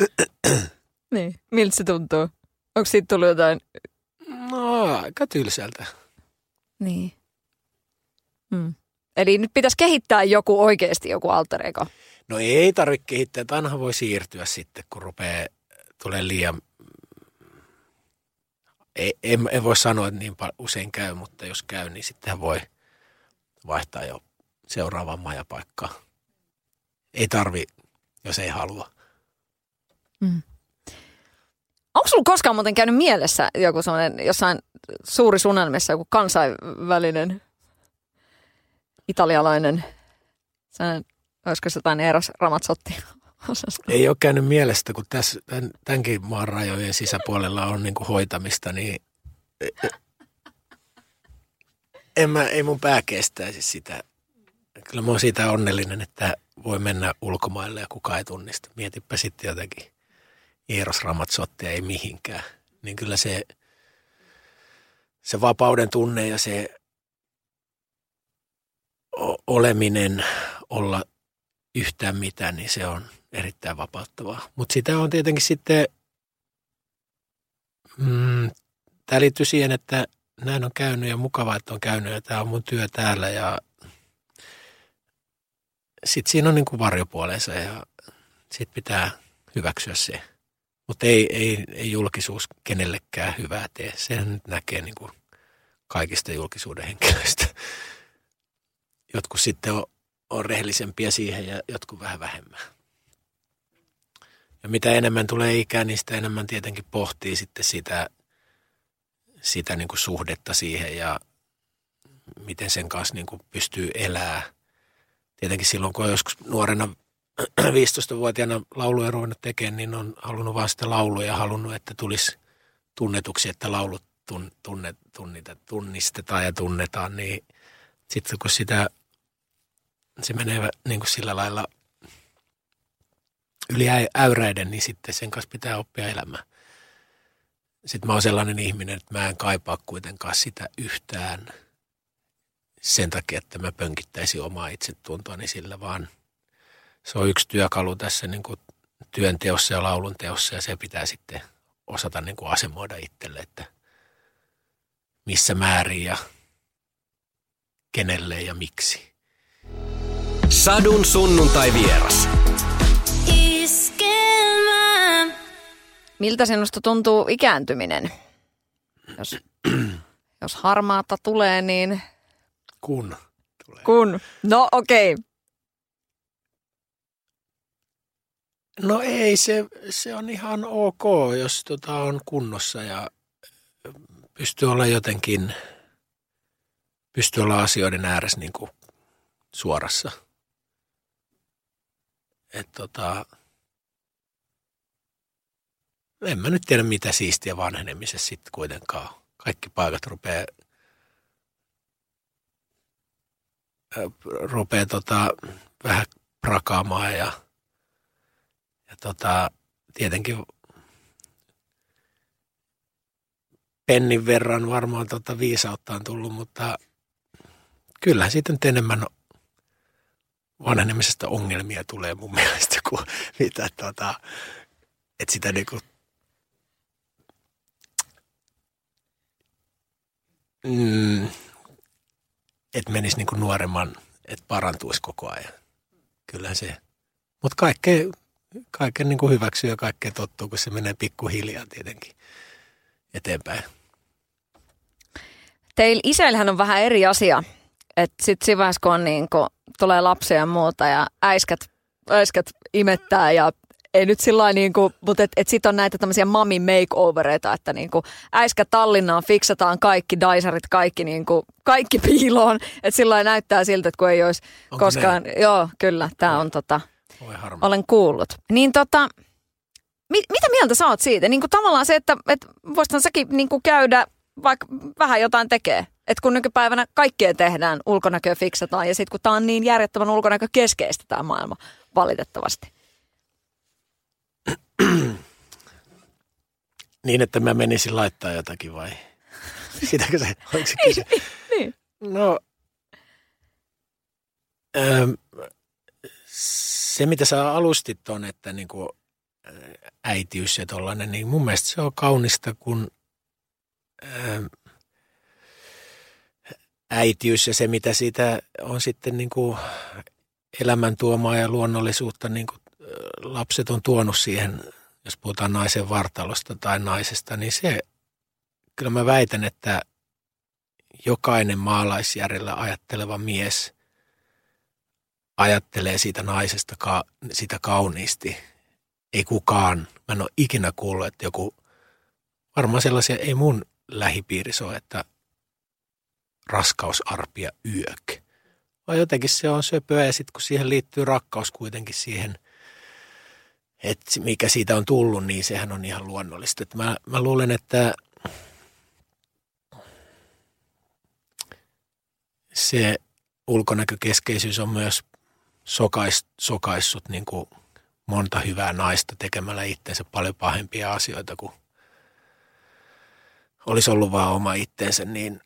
niin, miltä se tuntuu? Onko siitä tullut jotain? No, aika tylsältä. Niin. Hmm. Eli nyt pitäisi kehittää joku oikeasti joku alter ego. No ei tarvitse kehittää, että voi siirtyä sitten, kun rupeaa, tulee liian, ei, en, en voi sanoa, että niin usein käy, mutta jos käy, niin sittenhän voi vaihtaa jo seuraavaan majapaikkaan. Ei tarvi, jos ei halua. Mm. Onko sulla koskaan muuten käynyt mielessä joku sellainen, jossain suuri suunnelmissa joku kansainvälinen italialainen Olisiko se jotain Eros Ramazzotti Ei ole käynyt mielestä, kun tässä, tämän, tämänkin maan rajojen sisäpuolella on niin kuin hoitamista, niin en mä, ei mun pää kestäisi sitä. Kyllä mä oon siitä onnellinen, että voi mennä ulkomaille ja kukaan ei tunnista. Mietipä sitten jotenkin Eros Ramazzottia ei mihinkään. Niin kyllä se, se vapauden tunne ja se oleminen olla yhtään mitään, niin se on, erittäin vapauttavaa. Mutta sitä on tietenkin sitten, mm, tämä liittyy siihen, että näin on käynyt ja mukavaa, että on käynyt ja tämä on mun työ täällä ja sitten siinä on niin kuin varjopuolensa ja sitten pitää hyväksyä se. Mutta ei, ei, ei julkisuus kenellekään hyvää tee. Sen nyt näkee niin kuin kaikista julkisuuden henkilöistä. Jotkut sitten on, on rehellisempiä siihen ja jotkut vähän vähemmän. Ja mitä enemmän tulee ikään, niin sitä enemmän tietenkin pohtii sitten sitä, sitä niin kuin suhdetta siihen ja miten sen kanssa niin kuin pystyy elämään. Tietenkin silloin, kun on joskus nuorena 15-vuotiaana lauluja ruvennut tekemään, niin on halunnut vaan sitä lauluja halunnut, että tulisi tunnetuksi, että laulut tunne, tunnita, tunnistetaan ja tunnetaan, niin sitten kun sitä, se menee niin kuin sillä lailla yli äyräiden, niin sitten sen kanssa pitää oppia elämään. Sitten mä oon sellainen ihminen, että mä en kaipaa kuitenkaan sitä yhtään sen takia, että mä pönkittäisin omaa itsetuntoani sillä, vaan se on yksi työkalu tässä niin kuin työnteossa ja laulun teossa ja se pitää sitten osata niin kuin asemoida itselle, että missä määrin ja kenelle ja miksi. Sadun sunnuntai vieras. Miltä sinusta tuntuu ikääntyminen? Jos, jos harmaata tulee, niin... Kun tulee. Kun. No okei. Okay. No ei, se, se on ihan ok, jos tota on kunnossa ja pystyy olla jotenkin, pystyy olla asioiden ääressä niin kuin suorassa. Et tota, en mä nyt tiedä mitä siistiä vanhenemisessa sitten kuitenkaan. Kaikki paikat rupeaa, rupeaa tota, vähän prakaamaan ja, ja tota, tietenkin pennin verran varmaan tota viisautta on tullut, mutta kyllähän siitä nyt enemmän vanhenemisesta ongelmia tulee mun mielestä kuin mitä tota, että sitä niinku mm, että menisi niinku nuoremman, että parantuisi koko ajan. Kyllä se. Mutta kaikkea, kaiken niinku hyväksyy ja kaikkea tottuu, kun se menee pikkuhiljaa tietenkin eteenpäin. Teillä isäillähän on vähän eri asia. Että sitten siinä vaiheessa, kun on niin kun tulee lapsia ja muuta ja äiskät, äiskät imettää ja ei nyt sillä niin kuin, mutta et, et sitten on näitä tämmöisiä mami makeovereita, että niin kuin äiskä Tallinnaan fiksataan kaikki daisarit, kaikki, niin kuin, kaikki piiloon. Että sillä näyttää siltä, että kun ei olisi Onko koskaan, ne? joo kyllä, tämä on tota, olen kuullut. Niin tota, mit, mitä mieltä sä oot siitä? Niin kuin tavallaan se, että et voisithan säkin niin kuin käydä vaikka vähän jotain tekee. Että kun nykypäivänä kaikkea tehdään, ulkonäköä fiksataan ja sitten kun tämä on niin järjettömän ulkonäkö keskeistä tämä maailma, valitettavasti. niin, että mä menisin laittaa jotakin vai? Sitäkö se, oliko se kyse? niin. No, ähm, se mitä sä alustit on, että niinku äitiys ja tollainen, niin mun mielestä se on kaunista, kun ähm, äitiys ja se, mitä siitä on sitten niin kuin elämäntuomaa ja luonnollisuutta, niin kuin lapset on tuonut siihen, jos puhutaan naisen vartalosta tai naisesta, niin se, kyllä mä väitän, että jokainen maalaisjärjellä ajatteleva mies ajattelee siitä naisesta ka, sitä kauniisti. Ei kukaan, mä en ole ikinä kuullut, että joku, varmaan sellaisia ei mun lähipiirissä ole, että raskausarpia yök. Vai jotenkin se on söpöä ja sitten kun siihen liittyy rakkaus kuitenkin siihen, että mikä siitä on tullut, niin sehän on ihan luonnollista. Et mä, mä luulen, että se ulkonäkökeskeisyys on myös sokais, sokaissut niin kuin monta hyvää naista tekemällä itseensä paljon pahempia asioita kuin olisi ollut vaan oma itteensä, niin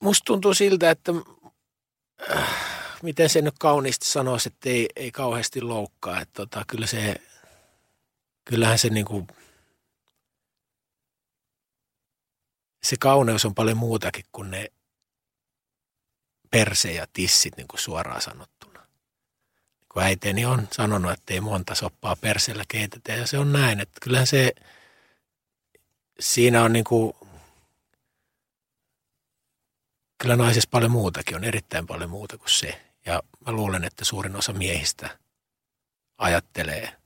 musta tuntuu siltä, että äh, miten se nyt kauniisti sanoisi, että ei, ei kauheasti loukkaa. Että tota, kyllä se, kyllähän se niin kuin, se kauneus on paljon muutakin kuin ne perse ja tissit niin kuin suoraan sanottuna. Kun äiteni on sanonut, että ei monta soppaa persellä keitetä ja se on näin, että kyllähän se, siinä on niin kuin, kyllä naisessa paljon muutakin, on erittäin paljon muuta kuin se. Ja mä luulen, että suurin osa miehistä ajattelee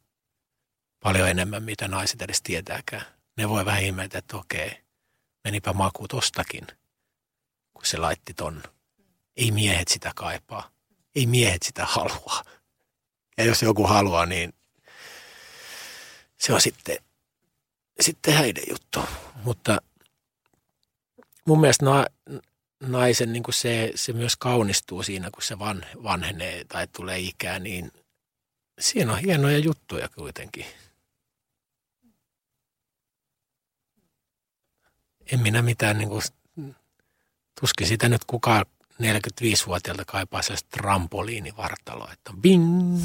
paljon enemmän, mitä naiset edes tietääkään. Ne voi vähän ihmetä, että okei, menipä maku tostakin, kun se laitti ton. Ei miehet sitä kaipaa. Ei miehet sitä halua. Ja jos joku haluaa, niin se on sitten, sitten häiden juttu. Mutta mun mielestä na, naisen niin kuin se, se myös kaunistuu siinä, kun se van, vanhenee tai tulee ikää, niin siinä on hienoja juttuja kuitenkin. En minä mitään, niin kuin, tuskin sitä nyt kukaan 45-vuotiaalta kaipaa sellaista trampoliinivartaloa, että bing.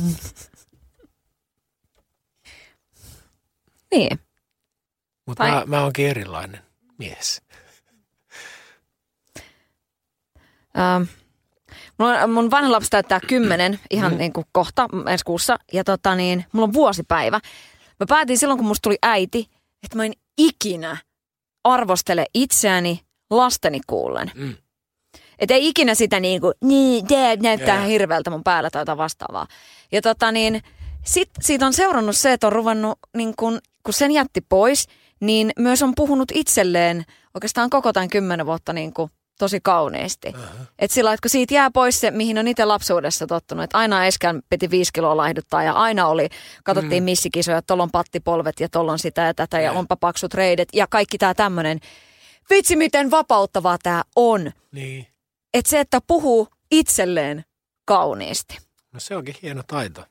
Niin. Mutta mä, mä oonkin erilainen mies. Ähm, mulla on, mun vanha lapsi täyttää kymmenen ihan mm. niin kuin kohta ensi kuussa. Ja tota niin, mulla on vuosipäivä. Mä päätin silloin, kun musta tuli äiti, että mä en ikinä arvostele itseäni lasteni kuullen. Mm. Että ei ikinä sitä niin kuin, niin, tää näyttää yeah. hirveältä mun päällä tai jotain vastaavaa. Ja tota niin, sit, siitä on seurannut se, että on ruvennut, niin kun, kun sen jätti pois, niin myös on puhunut itselleen oikeastaan koko tämän kymmenen vuotta niin kuin tosi kauniisti. Uh-huh. Että sillä että kun siitä jää pois se, mihin on itse lapsuudessa tottunut, että aina äskän piti viisi kiloa laihduttaa ja aina oli, katsottiin mm. missikisoja, että tuolla on pattipolvet ja tuolla on sitä ja tätä ja, ja onpa paksut reidet ja kaikki tämä tämmöinen. Vitsi, miten vapauttavaa tämä on. Niin. Että se, että puhuu itselleen kauniisti. No se onkin hieno taito.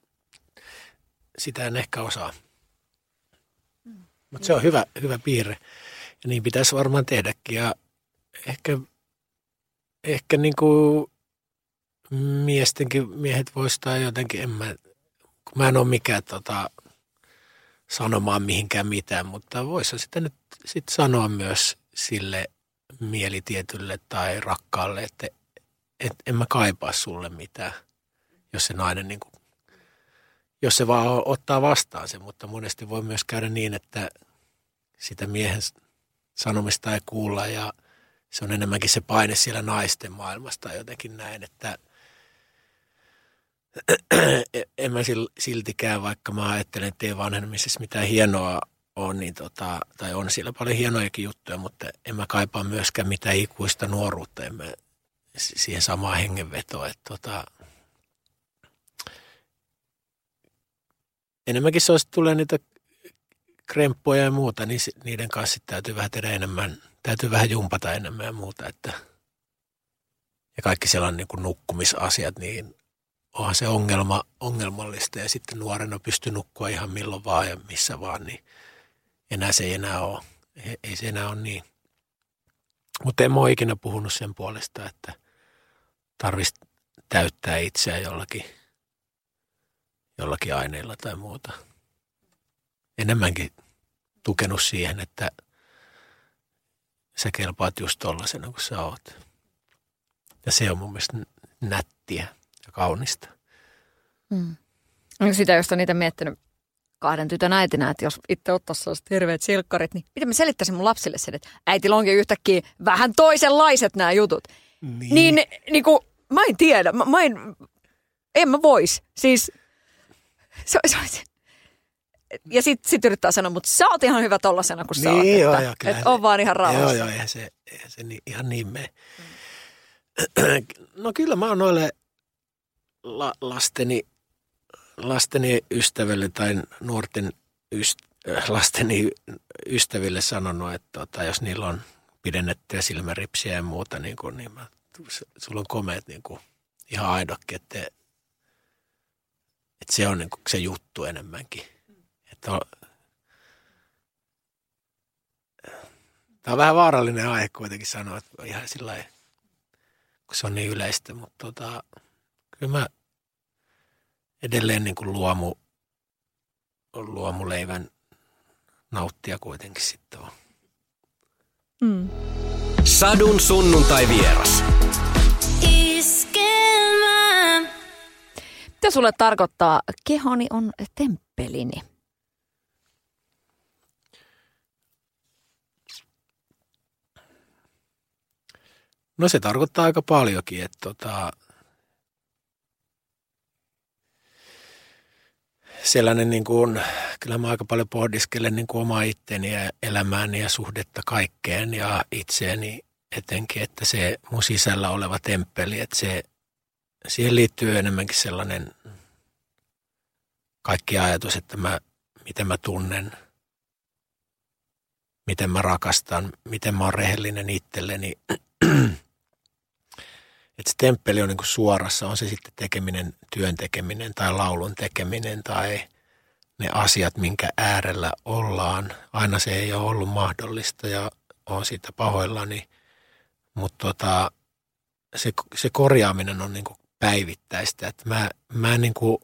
Sitä en ehkä osaa. Mutta se on hyvä, hyvä piirre. Ja niin pitäisi varmaan tehdäkin. Ja ehkä ehkä niin kuin miestenkin miehet voistaa jotenkin, en mä, kun mä en ole mikään tota, sanomaan mihinkään mitään, mutta voisi sitä nyt sit sanoa myös sille mielitietylle tai rakkaalle, että et, en mä kaipaa sulle mitään, jos se nainen niin kuin, jos se vaan ottaa vastaan se, mutta monesti voi myös käydä niin, että sitä miehen sanomista ei kuulla ja – se on enemmänkin se paine siellä naisten maailmasta jotenkin näin, että en mä siltikään, vaikka mä ajattelen, että ei vanhenemisessa mitään hienoa on, niin tota, tai on siellä paljon hienojakin juttuja, mutta en mä kaipaa myöskään mitään ikuista nuoruutta, en mä siihen samaan hengenvetoa, että tota, enemmänkin se olisi, tulee niitä kremppoja ja muuta, niin niiden kanssa täytyy vähän tehdä enemmän – täytyy vähän jumpata enemmän ja muuta. Että, ja kaikki sellainen niin kuin nukkumisasiat, niin onhan se ongelma, ongelmallista. Ja sitten nuorena pystyy nukkua ihan milloin vaan ja missä vaan, niin enää se ei enää ole. Ei, ei se enää ole niin. Mutta en ole ikinä puhunut sen puolesta, että tarvitsisi täyttää itseä jollakin, jollakin aineilla tai muuta. Enemmänkin tukenut siihen, että – sä kelpaat just tollasena kuin sä oot. Ja se on mun mielestä nättiä ja kaunista. Mm. No sitä, jos on niitä miettinyt kahden tytön äitinä, että jos itse ottaisi sellaiset hirveät silkkarit, niin miten mä selittäisin mun lapsille sen, että äitillä onkin yhtäkkiä vähän toisenlaiset nämä jutut. Niin, niin, niin kuin, mä en tiedä, mä, mä en, en mä vois. Siis se, se, ja sitten sit yrittää sanoa, mutta sä oot ihan hyvä tollasena kuin sä niin, oot. Joo, joo, että, että on vaan ihan rauhassa. Joo, joo, eihän se, eihän se niin, ihan niin mene. Mm. No kyllä mä oon noille la, lasteni, lasteni ystäville tai nuorten yst, äh, lasteni ystäville sanonut, että tota, jos niillä on pidennettyjä silmäripsiä ja muuta, niin, kuin, niin mä, sulla on komeet niin kuin, ihan aidokin, että, että se on niin kuin, se juttu enemmänkin Tämä on vähän vaarallinen aihe kuitenkin sanoa, että ihan sillä kun se on niin yleistä, mutta tota, kyllä mä edelleen niin kuin luomu, luomuleivän nauttia kuitenkin sitten on. Mm. Sadun sunnuntai vieras. Mitä sulle tarkoittaa, kehoni on temppelini? No se tarkoittaa aika paljonkin, että tota, sellainen niin kuin, kyllä mä aika paljon pohdiskelen niin kuin omaa itteeni ja elämääni ja suhdetta kaikkeen ja itseeni etenkin, että se mun sisällä oleva temppeli, että se, siihen liittyy enemmänkin sellainen kaikki ajatus, että mä, miten mä tunnen, miten mä rakastan, miten mä oon rehellinen itselleni. Että se temppeli on niin kuin suorassa, on se sitten tekeminen, työn tekeminen tai laulun tekeminen tai ne asiat, minkä äärellä ollaan. Aina se ei ole ollut mahdollista ja on siitä pahoillani, mutta tota, se, se korjaaminen on niin kuin päivittäistä. Että mä, mä en niin kuin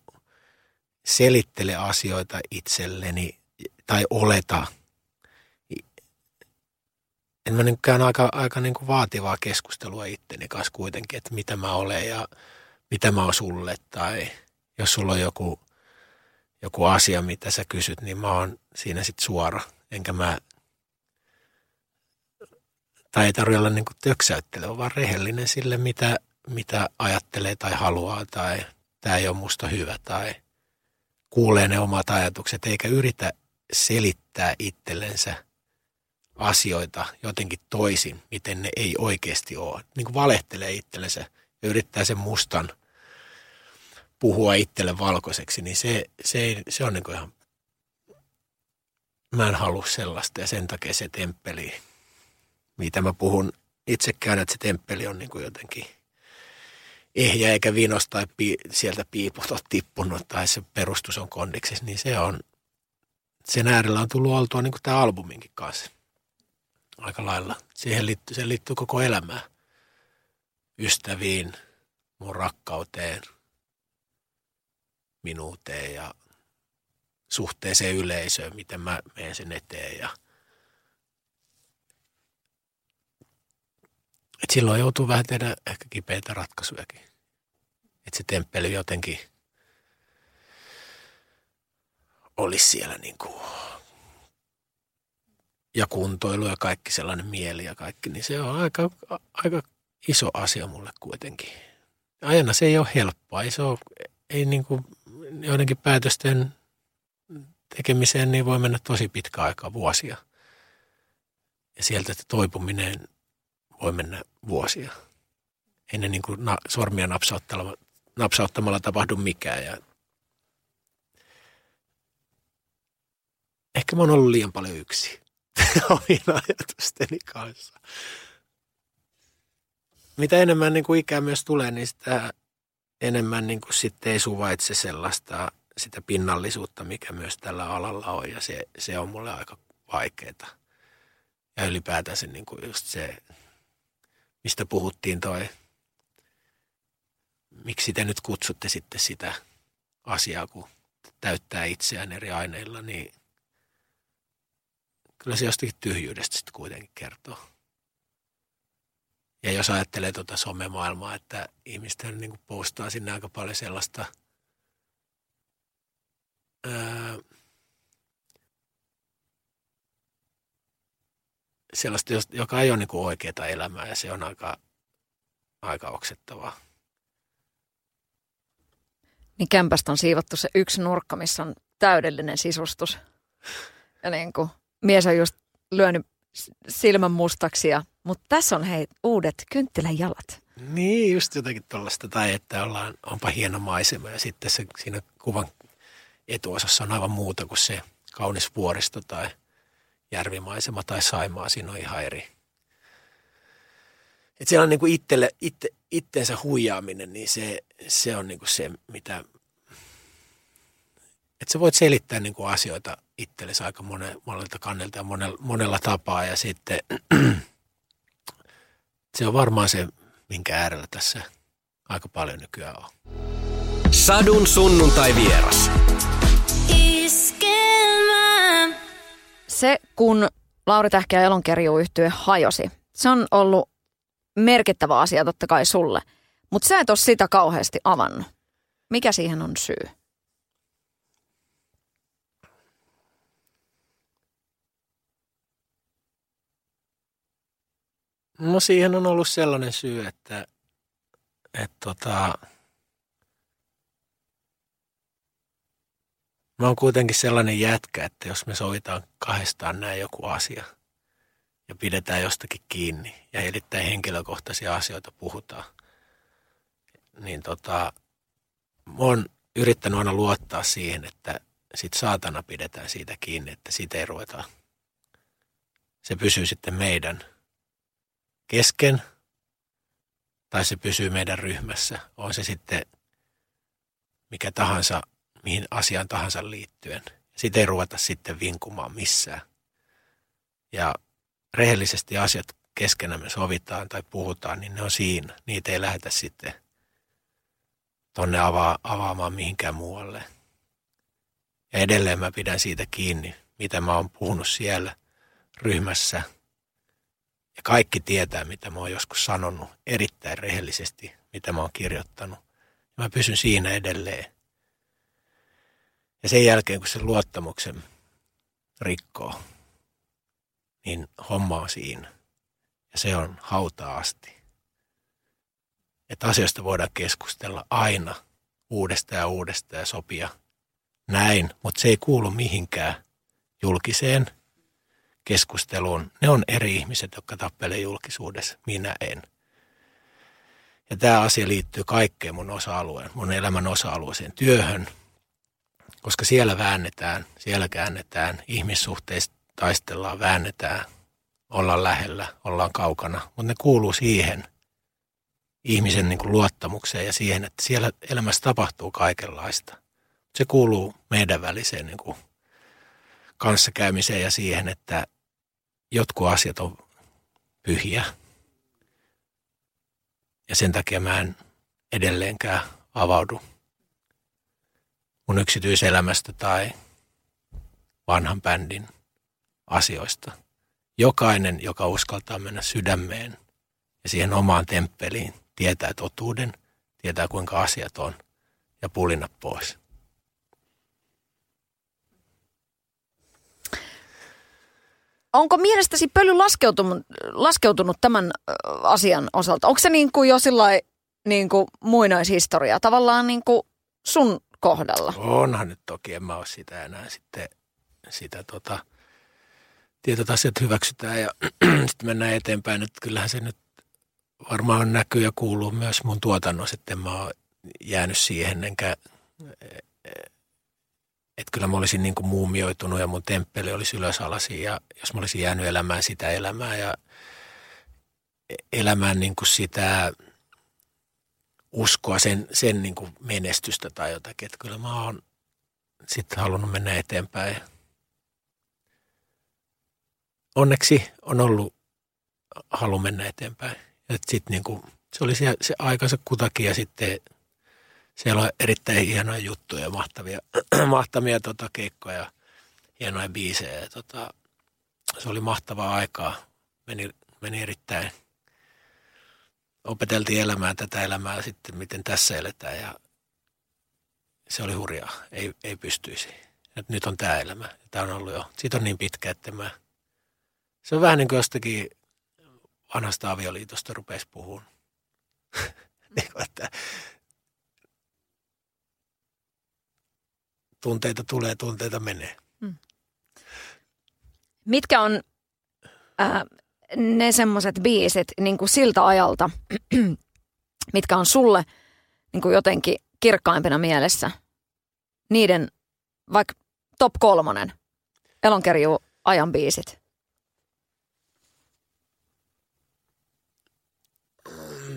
selittele asioita itselleni tai oleta – en mä niin käyn aika, aika niin kuin vaativaa keskustelua itteni kanssa kuitenkin, että mitä mä olen ja mitä mä oon sulle. Tai jos sulla on joku, joku asia, mitä sä kysyt, niin mä oon siinä sitten suora. Enkä mä, tai ei tarvitse olla niin töksäyttelevä, vaan rehellinen sille, mitä, mitä ajattelee tai haluaa tai tämä ei ole musta hyvä tai kuulee ne omat ajatukset eikä yritä selittää itsellensä – asioita jotenkin toisin, miten ne ei oikeasti ole. Niin kuin valehtelee itsellensä ja yrittää sen mustan puhua itselle valkoiseksi, niin se, se, ei, se on niin kuin ihan, mä en halua sellaista ja sen takia se temppeli, mitä mä puhun itsekään, että se temppeli on niin kuin jotenkin ehjä eikä vinos tai pi, sieltä piiput on tippunut tai se perustus on kondiksessa, niin se on, sen äärellä on tullut oltua niin kuin tämä albuminkin kanssa aika lailla. Siihen liittyy, se liittyy koko elämään. Ystäviin, mun rakkauteen, minuuteen ja suhteeseen yleisöön, miten mä menen sen eteen. Ja Et silloin joutuu vähän tehdä ehkä kipeitä ratkaisujakin. Että se temppeli jotenkin olisi siellä niin kuin ja kuntoilu ja kaikki sellainen mieli ja kaikki, niin se on aika, aika iso asia mulle kuitenkin. Aina se ei ole helppoa, ei se ole, ei niin kuin joidenkin päätösten tekemiseen niin voi mennä tosi pitkä aika, vuosia. Ja sieltä toipuminen voi mennä vuosia. Ei ne niin kuin na, sormia napsauttamalla, napsauttamalla tapahdu mikään. Ja ehkä mä oon ollut liian paljon yksin. omien ajatusteni kanssa. Mitä enemmän niin kuin ikää myös tulee, niin sitä enemmän niin kuin sitten ei suvaitse sellaista sitä pinnallisuutta, mikä myös tällä alalla on. Ja se, se on mulle aika vaikeaa. Ja ylipäätään se, niin kuin just se, mistä puhuttiin toi, miksi te nyt kutsutte sitten sitä asiaa, kun täyttää itseään eri aineilla, niin – kyllä se jostakin tyhjyydestä sitten kuitenkin kertoo. Ja jos ajattelee tuota somemaailmaa, että ihmisten niin postaa sinne aika paljon sellaista ää, sellaista, joka ei ole niin oikeaa elämää ja se on aika, aika oksettavaa. Niin kämpästä on siivottu se yksi nurkka, missä on täydellinen sisustus. Ja niin kuin mies on just lyönyt silmän mustaksi, ja, mutta tässä on hei uudet kynttilän jalat. Niin, just jotenkin tuollaista, tai että ollaan, onpa hieno maisema ja sitten se, siinä kuvan etuosassa on aivan muuta kuin se kaunis vuoristo tai järvimaisema tai saimaa, siinä on ihan eri. Että siellä on niin kuin itselle, itte, itteensä huijaaminen, niin se, se on niin kuin se, mitä että sä voit selittää niin kuin asioita itsellesi aika monen, monelta kannelta ja monella, monella tapaa. Ja sitten se on varmaan se, minkä äärellä tässä aika paljon nykyään on. Sadun sunnuntai vieras. Se, kun Lauri Tähkä ja Elonkerju yhtye hajosi, se on ollut merkittävä asia totta kai sulle. Mutta sä et ole sitä kauheasti avannut. Mikä siihen on syy? No siihen on ollut sellainen syy, että, että tota, mä oon kuitenkin sellainen jätkä, että jos me sovitaan kahdestaan näin joku asia ja pidetään jostakin kiinni ja erittäin henkilökohtaisia asioita puhutaan, niin tota, mä oon yrittänyt aina luottaa siihen, että sit saatana pidetään siitä kiinni, että siitä ei ruveta. Se pysyy sitten meidän – kesken tai se pysyy meidän ryhmässä. On se sitten mikä tahansa, mihin asiaan tahansa liittyen. Sitä ei ruveta sitten vinkumaan missään. Ja rehellisesti asiat keskenämme sovitaan tai puhutaan, niin ne on siinä. Niitä ei lähdetä sitten tonne ava- avaamaan mihinkään muualle. Ja edelleen mä pidän siitä kiinni, mitä mä oon puhunut siellä ryhmässä – ja kaikki tietää, mitä mä oon joskus sanonut erittäin rehellisesti, mitä mä oon kirjoittanut. Ja mä pysyn siinä edelleen. Ja sen jälkeen, kun se luottamuksen rikkoo, niin homma on siinä. Ja se on hautaa asti. Että asioista voidaan keskustella aina uudestaan ja uudestaan ja sopia näin, mutta se ei kuulu mihinkään julkiseen – keskusteluun. Ne on eri ihmiset, jotka tappelee julkisuudessa. Minä en. Ja tämä asia liittyy kaikkeen mun osa-alueen, mun elämän osa-alueeseen työhön, koska siellä väännetään, siellä käännetään, ihmissuhteista taistellaan, väännetään, ollaan lähellä, ollaan kaukana, mutta ne kuuluu siihen ihmisen niin kuin luottamukseen ja siihen, että siellä elämässä tapahtuu kaikenlaista. Se kuuluu meidän väliseen niin kuin kanssakäymiseen ja siihen, että jotkut asiat on pyhiä. Ja sen takia mä en edelleenkään avaudu mun yksityiselämästä tai vanhan bändin asioista. Jokainen, joka uskaltaa mennä sydämeen ja siihen omaan temppeliin, tietää totuuden, tietää kuinka asiat on ja pulina pois. Onko mielestäsi pöly laskeutunut, laskeutunut tämän asian osalta? Onko se niin kuin jo sillai, niin kuin muinaishistoria tavallaan niin kuin sun kohdalla? Onhan nyt toki, en mä ole sitä enää sitten sitä tota, tietyt asiat hyväksytään ja sitten mennään eteenpäin. Että kyllähän se nyt varmaan näkyy ja kuuluu myös mun tuotannossa, että en mä ole jäänyt siihen enkä että kyllä mä olisin niin kuin muumioitunut ja mun temppeli olisi ylösalasi ja jos mä olisin jäänyt elämään sitä elämää ja elämään niin kuin sitä uskoa, sen, sen niin kuin menestystä tai jotakin. Että kyllä mä oon sitten halunnut mennä eteenpäin. Onneksi on ollut halu mennä eteenpäin. Että sit niin kuin, se oli se, se aikansa kutakin ja sitten – siellä on erittäin hienoja juttuja, mahtavia, mahtavia tota, keikkoja, hienoja biisejä. Tota, se oli mahtavaa aikaa. Meni, meni erittäin, opeteltiin elämään tätä elämää sitten, miten tässä eletään ja se oli hurjaa. Ei, ei pystyisi. Et nyt on tämä elämä. Tämä on ollut jo, siitä on niin pitkä, että mä, se on vähän niin kuin jostakin vanhasta avioliitosta rupesi puhumaan. niin että tunteita tulee, tunteita menee. Hmm. Mitkä on äh, ne semmoiset biisit niin kuin siltä ajalta, mitkä on sulle niin kuin jotenkin kirkkaimpina mielessä? Niiden vaikka top kolmonen elonkerju ajan biisit.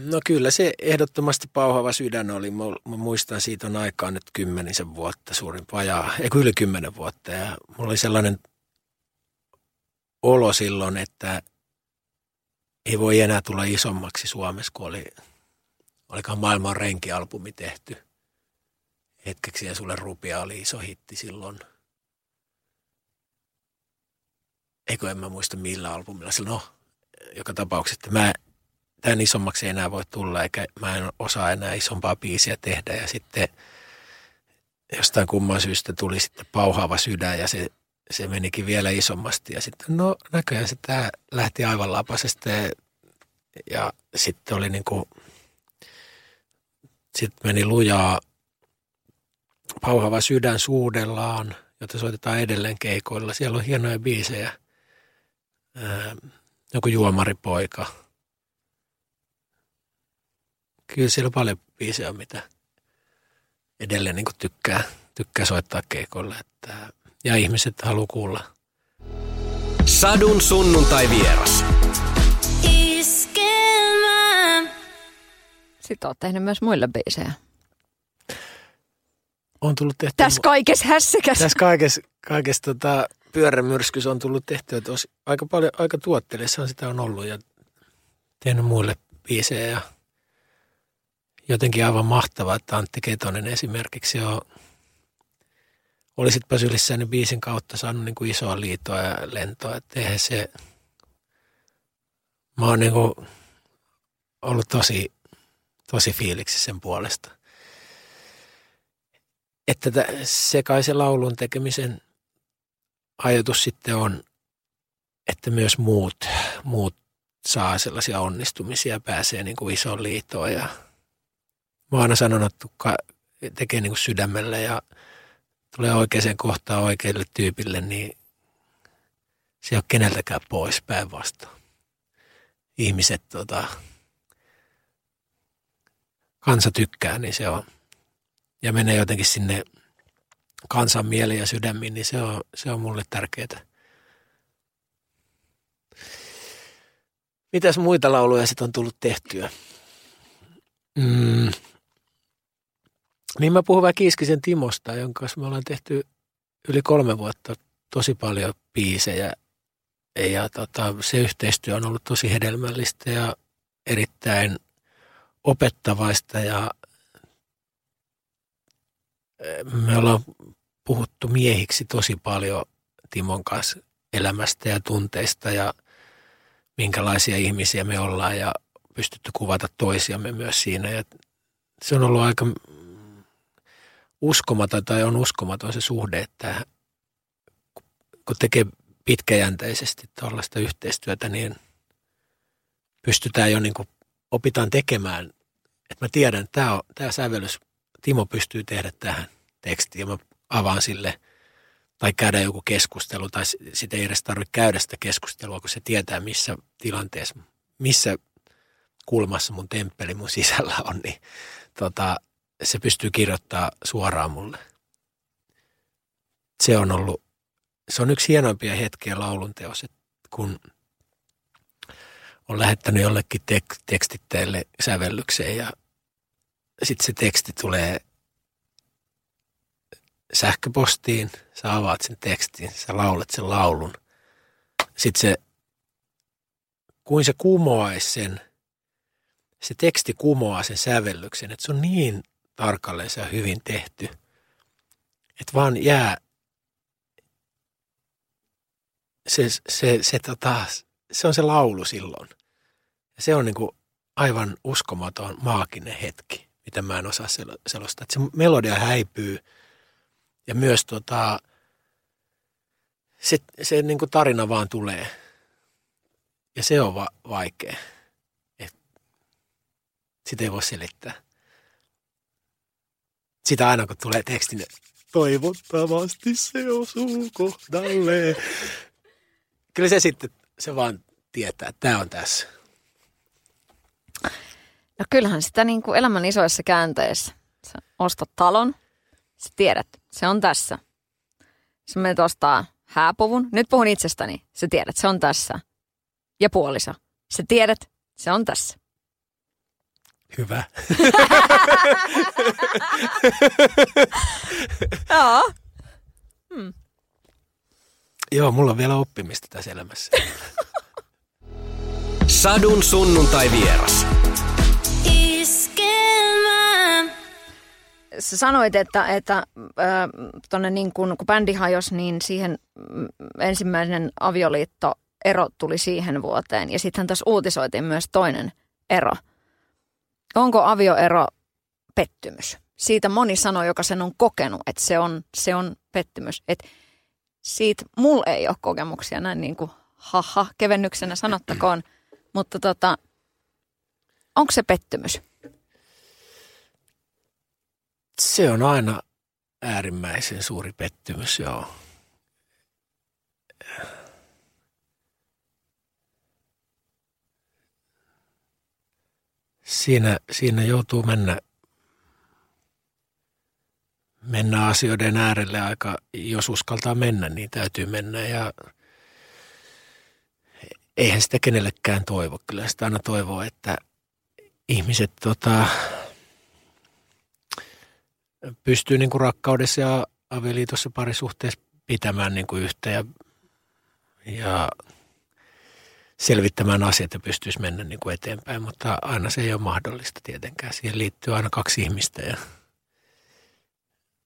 No kyllä se ehdottomasti pauhava sydän oli. Mä, mä muistan siitä on aikaa nyt kymmenisen vuotta suurin vajaa, ei yli kymmenen vuotta. Ja mulla oli sellainen olo silloin, että ei voi enää tulla isommaksi Suomessa, kun oli, olikohan maailman renkialbumi tehty. Hetkeksi ja sulle rupia oli iso hitti silloin. Eikö en mä muista millä albumilla. No, joka tapauksessa, mä tämän isommaksi ei enää voi tulla, eikä mä en osaa enää isompaa biisiä tehdä. Ja sitten jostain kumman syystä tuli sitten pauhaava sydän ja se, se menikin vielä isommasti. Ja sitten no näköjään se tämä lähti aivan lapasesta ja, ja sitten oli niin kuin, sitten meni lujaa pauhaava sydän suudellaan, jota soitetaan edelleen keikoilla. Siellä on hienoja biisejä. Ää, joku juomaripoika – kyllä siellä on paljon biisejä, mitä edelleen niin tykkää, tykkää soittaa keikolle. Että, ja ihmiset haluaa kuulla. Sadun sunnuntai vieras. Sitten oot tehnyt myös muille biisejä. On tullut tehty. Tässä kaikessa hässäkäs. Tässä kaikessa, kaikessa tota, pyörämyrskys on tullut tehtyä. Että aika paljon, aika tuotteellissa sitä on ollut ja tehnyt muille biisejä ja jotenkin aivan mahtavaa, että Antti Ketonen esimerkiksi jo olisitpa sylissä niin biisin kautta saanut niin kuin isoa liitoa ja lentoa. Että eihän se, mä oon niin kuin ollut tosi, tosi fiiliksi sen puolesta. Että se kai se laulun tekemisen ajatus sitten on, että myös muut, muut saa sellaisia onnistumisia pääsee niin kuin isoon liitoon ja – mä oon aina sanonut, että tekee niin kuin sydämellä ja tulee oikeaan kohtaan oikealle tyypille, niin se ei ole keneltäkään pois päinvastoin. Ihmiset, tota, kansa tykkää, niin se on. Ja menee jotenkin sinne kansan mieleen ja sydämiin, niin se on, se on mulle tärkeää. Mitäs muita lauluja sitten on tullut tehtyä? Mm, niin mä puhun vähän Kiiskisen Timosta, jonka kanssa me ollaan tehty yli kolme vuotta tosi paljon biisejä. Ja tota, se yhteistyö on ollut tosi hedelmällistä ja erittäin opettavaista ja eh, me ollaan puhuttu miehiksi tosi paljon Timon kanssa elämästä ja tunteista ja minkälaisia ihmisiä me ollaan ja pystytty kuvata toisiamme myös siinä. Ja se on ollut aika uskomaton tai on uskomaton se suhde, että kun tekee pitkäjänteisesti tuollaista yhteistyötä, niin pystytään jo niin kuin opitaan tekemään. Että mä tiedän, että tämä, on, tämä sävellys, Timo pystyy tehdä tähän tekstiin ja mä avaan sille tai käydä joku keskustelu tai sitten ei edes tarvitse käydä sitä keskustelua, kun se tietää missä tilanteessa, missä kulmassa mun temppeli mun sisällä on, niin tota, se pystyy kirjoittamaan suoraan mulle. Se on ollut, se on yksi hienoimpia hetkiä laulun teos, kun on lähettänyt jollekin tek- tekstitteelle sävellykseen ja sitten se teksti tulee sähköpostiin, sä avaat sen tekstin, sä laulat sen laulun. Sitten se, kuin se kumoaisi sen, se teksti kumoaa sen sävellyksen, että se on niin tarkalleen se on hyvin tehty. Että vaan jää se, se, se, tota, se on se laulu silloin. Ja se on niin kuin aivan uskomaton maaginen hetki, mitä mä en osaa selostaa. Että se melodia häipyy ja myös tota, se, se niin kuin tarina vaan tulee. Ja se on va- vaikea. Et sitä ei voi selittää sitä aina kun tulee tekstin, toivottavasti se osuu kohdalle. Kyllä se sitten, se vaan tietää, että tämä on tässä. No kyllähän sitä niin kuin elämän isoissa käänteissä. Sä ostat talon, sä tiedät, se on tässä. Sä menet ostaa hääpuvun, nyt puhun itsestäni, sä tiedät, se on tässä. Ja puoliso, sä tiedät, se on tässä. Hyvä. Joo. Hmm. Joo, mulla on vielä oppimista tässä elämässä. Sadun sunnuntai vieras. sä sanoit, että, että äh, tonne niin kun, kun bändi hajosi, niin siihen mm, ensimmäinen avioliitto ero tuli siihen vuoteen. Ja sitten tässä uutisoitiin myös toinen ero. Onko avioero pettymys? Siitä moni sanoi, joka sen on kokenut, että se on, se on pettymys. Että siitä mulla ei ole kokemuksia näin niin kuin haha kevennyksenä sanottakoon. Mutta tota, onko se pettymys? Se on aina äärimmäisen suuri pettymys, joo. Siinä, siinä joutuu mennä, mennä asioiden äärelle aika, jos uskaltaa mennä, niin täytyy mennä ja eihän sitä kenellekään toivo. Kyllä sitä aina toivoo, että ihmiset tota, pystyy niin kuin rakkaudessa ja avioliitossa parisuhteessa pitämään niin kuin yhtä ja, ja selvittämään asiat ja pystyisi mennä niin kuin eteenpäin, mutta aina se ei ole mahdollista tietenkään. Siihen liittyy aina kaksi ihmistä. Ja,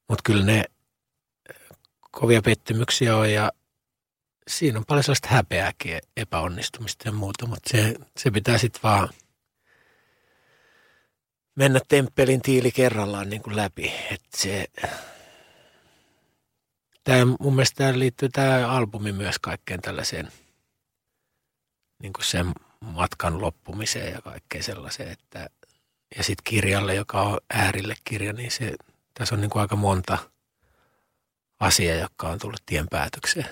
mutta kyllä ne kovia pettymyksiä on ja siinä on paljon sellaista häpeääkin, epäonnistumista ja muuta, mutta se, se pitää sitten vaan – mennä temppelin tiili kerrallaan niin kuin läpi. Että se, tämä, mun mielestä tämä liittyy tämä albumi myös kaikkeen tällaiseen niin kuin sen matkan loppumiseen ja kaikkeen sellaiseen. Että, ja sitten kirjalle, joka on äärille kirja, niin se, tässä on niin kuin aika monta asiaa, jotka on tullut tien päätökseen.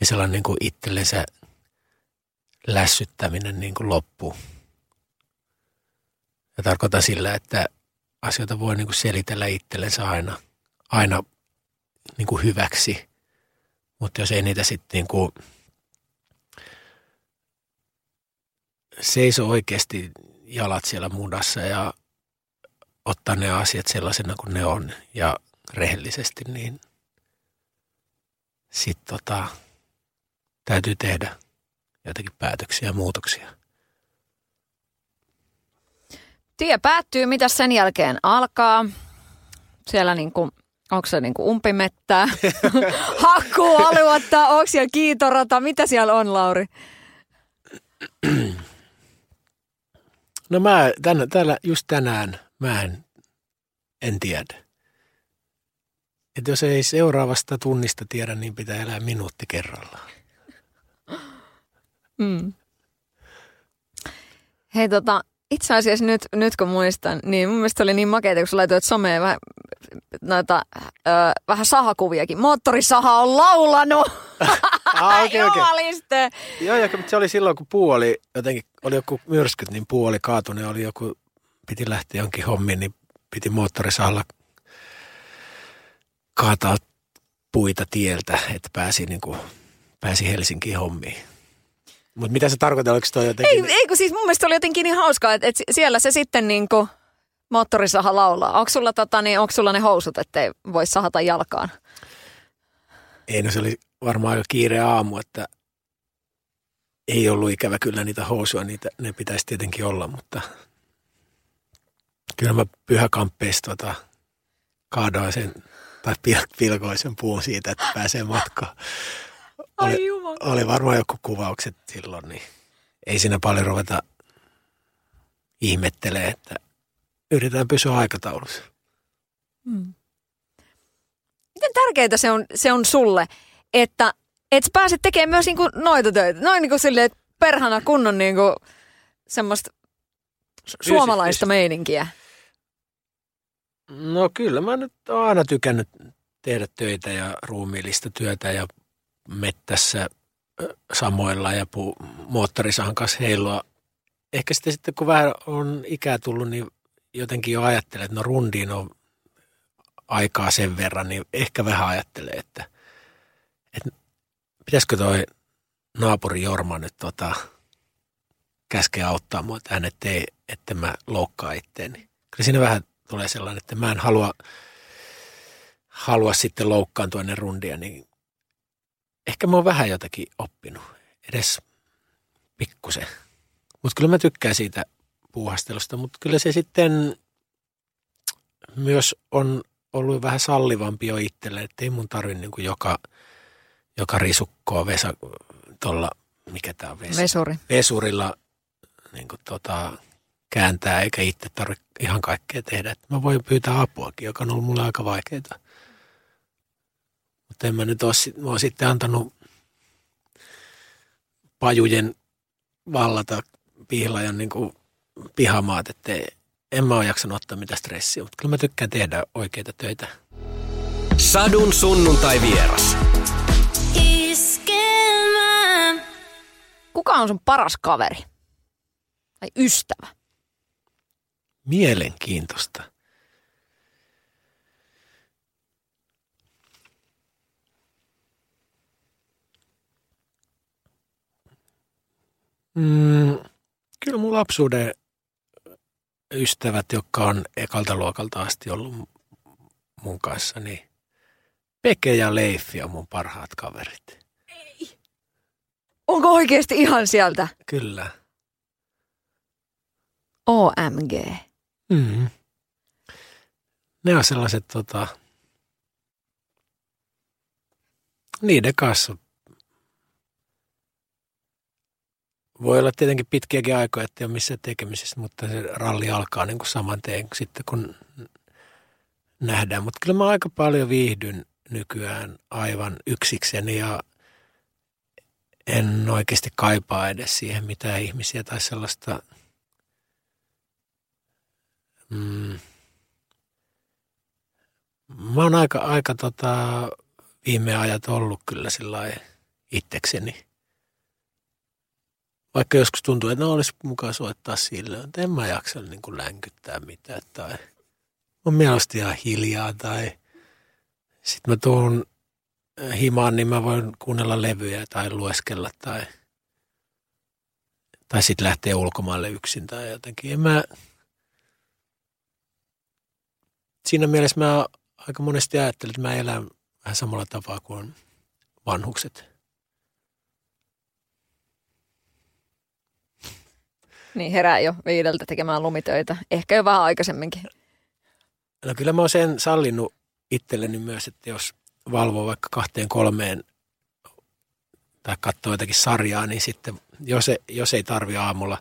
Ja sellainen niin kuin itsellensä lässyttäminen niin kuin loppuu ja tarkoitan sillä, että asioita voi niin kuin selitellä itsellensä aina, aina niin kuin hyväksi. Mutta jos ei niitä sitten niin kuin seiso oikeasti jalat siellä mudassa ja ottaa ne asiat sellaisena kuin ne on ja rehellisesti, niin sitten tota, täytyy tehdä jotakin päätöksiä ja muutoksia tie päättyy, mitä sen jälkeen alkaa? Siellä niin kuin, onko se niin kuin umpimettää, hakkuualuetta, onko siellä kiitorata, mitä siellä on Lauri? No mä tän, täällä just tänään, mä en, en tiedä. Et jos ei seuraavasta tunnista tiedä, niin pitää elää minuutti kerrallaan. Mm. Hei tota, itse asiassa nyt, nyt kun muistan, niin mun mielestä oli niin makeita, kun sä laitoit someen vähän, noita, ö, vähän sahakuviakin. Moottorisaha on laulanut! ah, okay, okay. Joo, ja se oli silloin, kun puu oli jotenkin, oli joku myrskyt, niin puu oli kaatunut oli joku, piti lähteä jonkin hommiin, niin piti moottorisahalla kaataa puita tieltä, että pääsi, niin kuin, pääsi Helsinkiin hommiin. Mutta mitä se tarkoittaa, oliko toi jotenkin? Ei, ei kun siis mun mielestä oli jotenkin niin hauskaa, että, että siellä se sitten niin kuin moottorisaha laulaa. Onko sulla, tota, niin, onko sulla ne housut, ettei voi sahata jalkaan? Ei, no se oli varmaan aika kiire aamu, että ei ollut ikävä kyllä niitä housuja, niitä, ne pitäisi tietenkin olla, mutta kyllä mä pyhäkamppeissa tota, kaadoin sen tai pilkoin sen puun siitä, että pääsee matkaan. Oli, oli varmaan joku kuvaukset silloin, niin ei siinä paljon ruveta ihmettelee, että yritetään pysyä aikataulussa. Hmm. Miten tärkeää se on, se on sulle, että et pääset tekemään myös niinku noita töitä? Noin niinku silleen, että perhana kunnon niinku semmoista suomalaista meininkiä. No kyllä, mä nyt oon aina tykännyt tehdä töitä ja ruumiillista työtä ja mettässä samoilla ja puu, moottorisahan kanssa heilua. Ehkä sitten, sitten kun vähän on ikää tullut, niin jotenkin jo ajattelee, että no rundiin on aikaa sen verran, niin ehkä vähän ajattelee, että, että pitäisikö toi naapuri Jorma nyt tota, käskeä auttaa mua tähän, ettei, että mä loukkaa itteeni. Kyllä siinä vähän tulee sellainen, että mä en halua, halua sitten loukkaantua ennen rundia, niin ehkä mä oon vähän jotakin oppinut, edes pikkusen. Mutta kyllä mä tykkään siitä puuhastelusta, mutta kyllä se sitten myös on ollut vähän sallivampi jo itselle, että ei mun tarvi niin joka, joka risukkoa vesa, tuolla, mikä tämä on, vesi, Vesuri. vesurilla niin kuin tota, kääntää, eikä itse tarvitse ihan kaikkea tehdä. Et mä voin pyytää apuakin, joka on ollut mulle aika vaikeaa. Mutta en mä nyt ole, mä oon sitten antanut pajujen vallata pihlajan niin kuin pihamaat, että en mä ole jaksanut ottaa mitään stressiä, mutta kyllä mä tykkään tehdä oikeita töitä. Sadun sunnuntai vieras. Iskelmä. Kuka on sun paras kaveri? Tai ystävä? Mielenkiintoista. Mm, kyllä mun lapsuuden ystävät, jotka on ekalta luokalta asti ollut mun kanssa, niin Peke ja Leifi on mun parhaat kaverit. Onko oikeasti ihan sieltä? Kyllä. OMG. Mm. Ne on sellaiset, tota, niiden kanssa voi olla tietenkin pitkiäkin aikoja, että ei ole missään tekemisissä, mutta se ralli alkaa niin kuin saman teen sitten, kun nähdään. Mutta kyllä mä aika paljon viihdyn nykyään aivan yksikseni ja en oikeasti kaipaa edes siihen mitään ihmisiä tai sellaista Mm. Mä oon aika, aika tota, viime ajat ollut kyllä sillä itsekseni. Vaikka joskus tuntuu, että no olisi mukaan soittaa sille, että en mä jaksa niin kuin länkyttää mitään tai on mielestäni ihan hiljaa tai sitten mä tuun himaan, niin mä voin kuunnella levyjä tai lueskella tai, tai sitten lähteä ulkomaille yksin tai jotenkin. En mä, siinä mielessä mä aika monesti ajattelen, että mä elän vähän samalla tapaa kuin vanhukset. Niin herää jo viideltä tekemään lumitöitä. Ehkä jo vähän aikaisemminkin. No kyllä mä oon sen sallinut itselleni myös, että jos valvoo vaikka kahteen kolmeen tai katsoo jotakin sarjaa, niin sitten jos ei, jos ei tarvi aamulla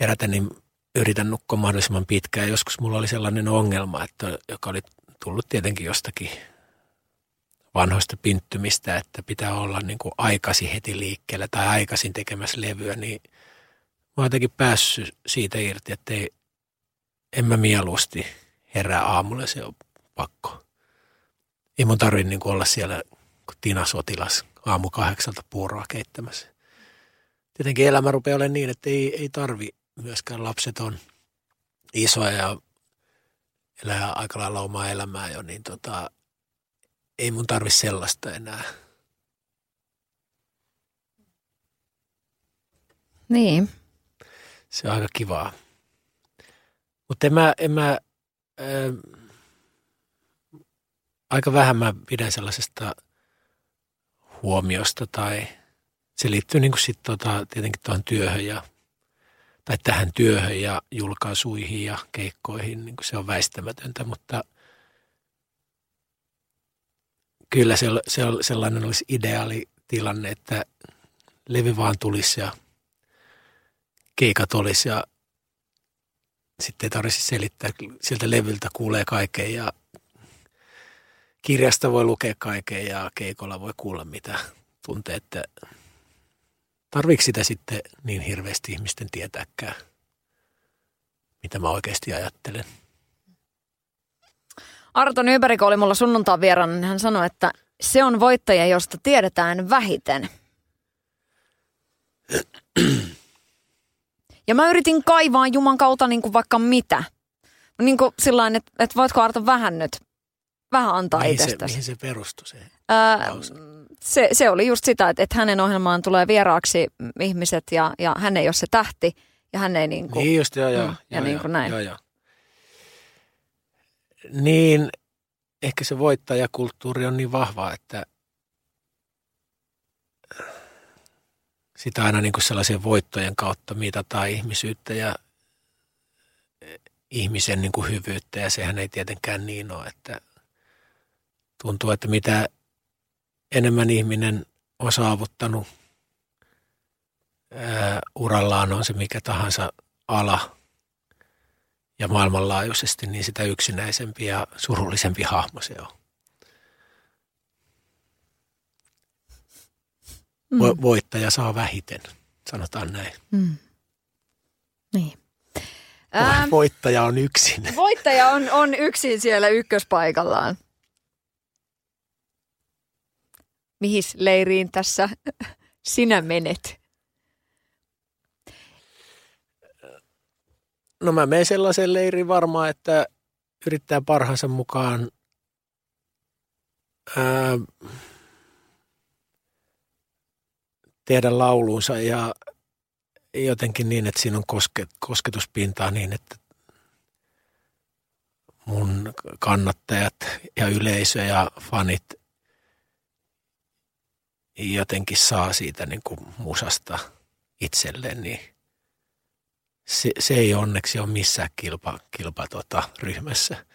herätä, niin yritän nukkua mahdollisimman pitkään. Joskus mulla oli sellainen ongelma, että, joka oli tullut tietenkin jostakin vanhoista pinttymistä, että pitää olla niin kuin aikaisin heti liikkeellä tai aikaisin tekemässä levyä, niin mä oon jotenkin päässyt siitä irti, että ei, en mä mieluusti herää aamulla, se on pakko. Ei mun tarvi niin olla siellä Tina Sotilas aamu kahdeksalta puuroa keittämässä. Tietenkin elämä rupeaa olemaan niin, että ei, ei tarvi myöskään lapset on isoja ja elää aika lailla omaa elämää jo, niin tota, ei mun tarvi sellaista enää. Niin. Se on aika kivaa. Mutta en mä, en mä ää, aika vähän mä pidän sellaisesta huomiosta tai se liittyy niin kuin sit tota, tietenkin tuohon työhön ja tai tähän työhön ja julkaisuihin ja keikkoihin, niin se on väistämätöntä, mutta kyllä se, se sellainen olisi ideaali tilanne, että levy vaan tulisi ja keikat olisi ja sitten ei tarvitsisi selittää. Sieltä levyltä kuulee kaiken ja kirjasta voi lukea kaiken ja keikolla voi kuulla mitä tuntee, että tarviiko sitä sitten niin hirveästi ihmisten tietääkään, mitä mä oikeasti ajattelen. Arto Nyberg, kun oli mulla sunnuntaan vieraana, niin hän sanoi, että se on voittaja, josta tiedetään vähiten. Ja mä yritin kaivaa Juman kautta niin kuin vaikka mitä. Niin kuin sillain, että, että voitko Arto vähän nyt, vähän antaa Mihin se, itsestäsi. mihin se perustui se? Lause? se, se oli just sitä, että, että hänen ohjelmaan tulee vieraaksi ihmiset ja, ja hän ei ole se tähti ja hän ei niin kuin, Niin just, joo, joo. Mm, ja joo, niin joo, kuin näin. Joo, joo. Niin, ehkä se voittajakulttuuri on niin vahva, että sitä aina niin kuin sellaisen voittojen kautta mitataan ihmisyyttä ja ihmisen niin kuin hyvyyttä ja sehän ei tietenkään niin ole, että tuntuu, että mitä enemmän ihminen on saavuttanut ää, urallaan on se mikä tahansa ala ja maailmanlaajuisesti, niin sitä yksinäisempi ja surullisempi hahmo se on. Mm. Voittaja saa vähiten, sanotaan näin. Mm. Niin. Ähm, voittaja on yksin. Voittaja on, on yksin siellä ykköspaikallaan. Mihin leiriin tässä sinä menet? No mä menen sellaiseen leiriin varmaan, että yrittää parhaansa mukaan ää, tehdä lauluunsa ja jotenkin niin, että siinä on koske, kosketuspintaa niin, että mun kannattajat ja yleisö ja fanit jotenkin saa siitä niin kuin musasta itselleen, niin se, se ei onneksi ole missään kilpa, kilpa tota, ryhmässä.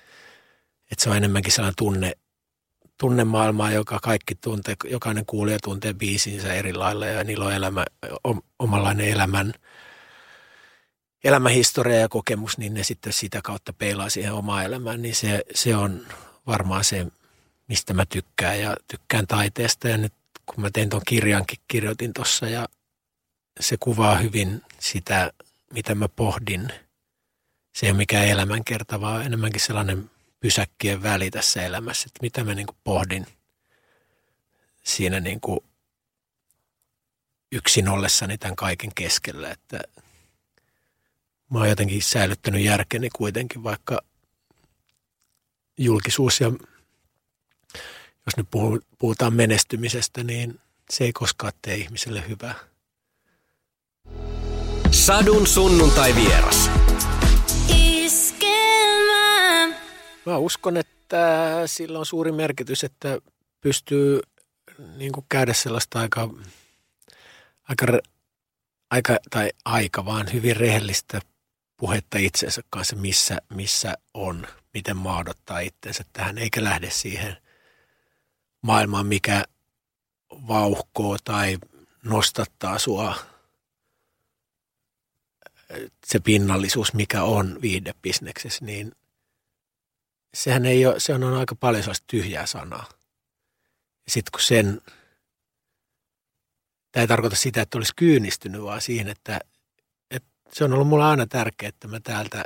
Et se on enemmänkin sellainen tunne, tunnemaailmaa, joka kaikki tuntee, jokainen kuulija tuntee biisinsä eri lailla ja niillä on elämä, omanlainen elämän, elämähistoria ja kokemus, niin ne sitten sitä kautta peilaa siihen omaan elämään, niin se, se on varmaan se, mistä mä tykkään ja tykkään taiteesta ja nyt kun mä tein tuon kirjankin, kirjoitin tuossa ja se kuvaa hyvin sitä, mitä mä pohdin. Se ei ole mikään elämänkerta, vaan enemmänkin sellainen pysäkkien väli tässä elämässä, että mitä mä niin kuin pohdin siinä niin kuin yksin ollessani tämän kaiken keskellä, että mä oon jotenkin säilyttänyt järkeni kuitenkin, vaikka julkisuus ja jos nyt puhutaan menestymisestä, niin se ei koskaan tee ihmiselle hyvää. Sadun sunnuntai vieras. Mä uskon, että sillä on suuri merkitys, että pystyy niin kuin käydä sellaista aika, aika, aika, tai aika vaan hyvin rehellistä puhetta itsensä kanssa, missä, missä on, miten maadottaa itsensä tähän, eikä lähde siihen maailmaan, mikä vauhkoo tai nostattaa sua. Se pinnallisuus, mikä on viihdebisneksessä, niin sehän ei ole, se on aika paljon sellaista tyhjää sanaa. Sitten kun sen, tämä ei tarkoita sitä, että olisi kyynistynyt, vaan siihen, että, että se on ollut mulle aina tärkeää, että mä täältä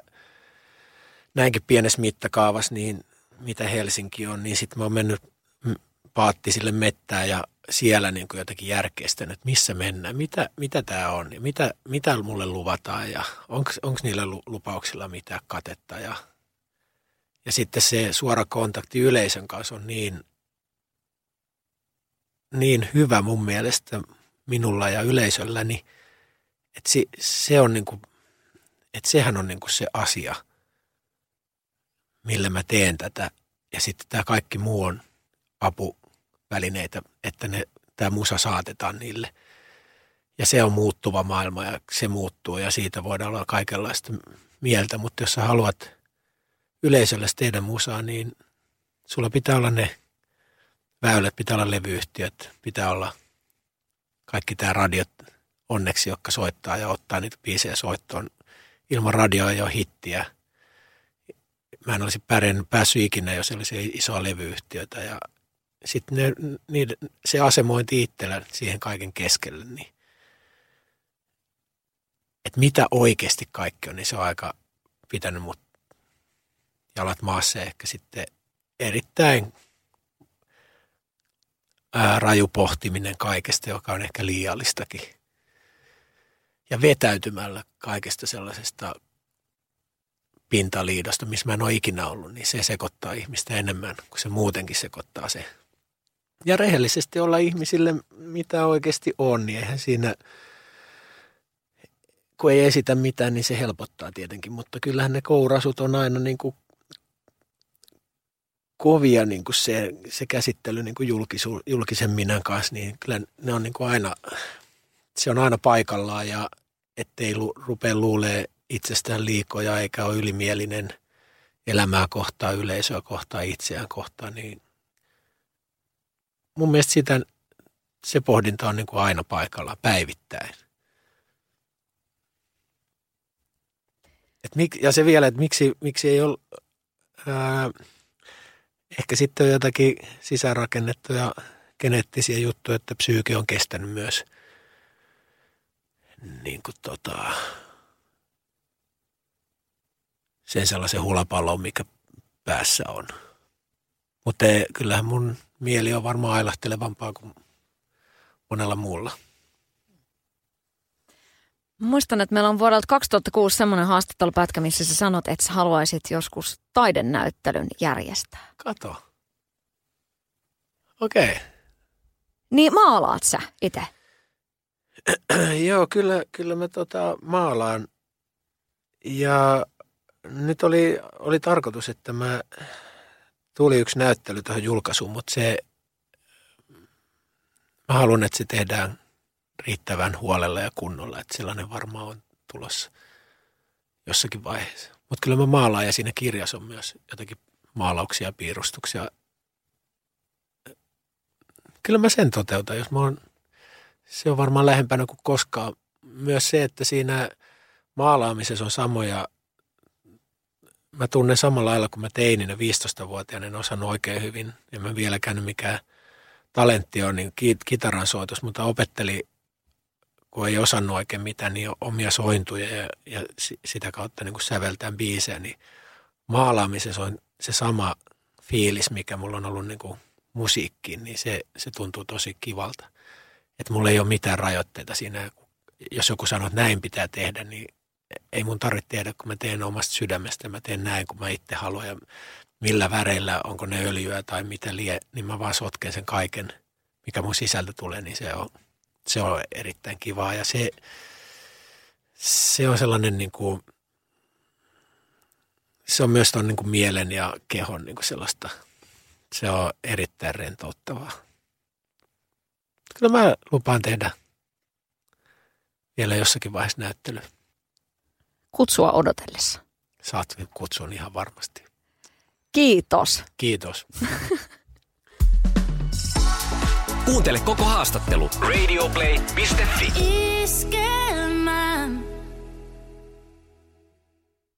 näinkin pienessä mittakaavassa, niin mitä Helsinki on, niin sitten mä oon mennyt paattisille mettään ja siellä niin kuin jotenkin järkeistänyt, että missä mennään, mitä, mitä tämä on mitä, mitä mulle luvataan ja onko niillä lupauksilla mitään katetta ja ja sitten se suora kontakti yleisön kanssa on niin, niin hyvä mun mielestä minulla ja yleisölläni, että se, se on niin kuin, että sehän on niin kuin se asia, millä mä teen tätä. Ja sitten tämä kaikki muu on apuvälineitä, että ne, tämä musa saatetaan niille. Ja se on muuttuva maailma ja se muuttuu ja siitä voidaan olla kaikenlaista mieltä, mutta jos sä haluat – yleisölle tehdä musaa, niin sulla pitää olla ne väylät, pitää olla levyyhtiöt, pitää olla kaikki tämä radiot onneksi, jotka soittaa ja ottaa niitä biisejä soittoon. Ilman radioa ei ole hittiä. Mä en olisi pärjännyt, päässyt ikinä, jos olisi isoa levyyhtiötä. Ja sitten ne, niiden, se asemointi itsellä siihen kaiken keskelle, niin että mitä oikeasti kaikki on, niin se on aika pitänyt mut jalat maassa ehkä sitten erittäin ää, raju pohtiminen kaikesta, joka on ehkä liiallistakin. Ja vetäytymällä kaikesta sellaisesta pintaliidosta, missä mä en ole ikinä ollut, niin se sekoittaa ihmistä enemmän kuin se muutenkin sekoittaa se. Ja rehellisesti olla ihmisille, mitä oikeasti on, niin eihän siinä, kun ei esitä mitään, niin se helpottaa tietenkin. Mutta kyllähän ne kourasut on aina niin kuin kovia niin kuin se, se käsittely niin kuin julkisu, julkisen minän kanssa, niin kyllä ne on niin kuin aina, se on aina paikallaan ja ettei lu, rupea luulee itsestään liikoja eikä ole ylimielinen elämää kohtaan, yleisöä kohtaan, itseään kohtaan, niin mun mielestä sitä, se pohdinta on niin kuin aina paikalla päivittäin. Et mik, ja se vielä, että miksi, miksi ei ole, ää, ehkä sitten on jotakin sisäänrakennettuja geneettisiä juttuja, että psyyke on kestänyt myös niin kuin tota, sen sellaisen hulapallon, mikä päässä on. Mutta kyllähän mun mieli on varmaan ailahtelevampaa kuin monella muulla. Muistan, että meillä on vuodelta 2006 semmoinen haastattelupätkä, missä sä sanot, että sä haluaisit joskus taidenäyttelyn järjestää. Kato. Okei. Okay. Niin maalaat sä itse? Joo, kyllä, kyllä mä tota maalaan. Ja nyt oli, oli tarkoitus, että mä tuli yksi näyttely tuohon julkaisuun, mutta se, mä haluan, että se tehdään riittävän huolella ja kunnolla, että sellainen varmaan on tulossa jossakin vaiheessa. Mutta kyllä mä maalaan ja siinä kirjassa on myös jotakin maalauksia ja piirustuksia. Kyllä mä sen toteutan, jos mä oon, se on varmaan lähempänä kuin koskaan. Myös se, että siinä maalaamisessa on samoja mä tunnen samalla lailla, kun mä teininä 15-vuotiaana en osannut oikein hyvin. Ja mä vieläkään mikään talentti on, niin kitaran soitus, mutta opetteli, kun ei osannut oikein mitään, niin omia sointuja ja, ja sitä kautta niin säveltään biisejä, niin maalaamisessa on se sama fiilis, mikä mulla on ollut niin kuin musiikkiin, niin se, se tuntuu tosi kivalta. Että mulla ei ole mitään rajoitteita siinä. Jos joku sanoo, että näin pitää tehdä, niin ei mun tarvitse tehdä, kun mä teen omasta sydämestä. Mä teen näin, kun mä itse haluan ja millä väreillä, onko ne öljyä tai mitä lie, niin mä vaan sotken sen kaiken, mikä mun sisältä tulee, niin se on, se on erittäin kivaa. Ja se, se on sellainen niin kuin, se on myös ton niin kuin mielen ja kehon niin kuin sellaista, se on erittäin rentouttavaa. Kyllä mä lupaan tehdä vielä jossakin vaiheessa näyttely kutsua odotellessa. Saat kutsun ihan varmasti. Kiitos. Kiitos. Kuuntele koko haastattelu radioplay.fi. Iskelmä.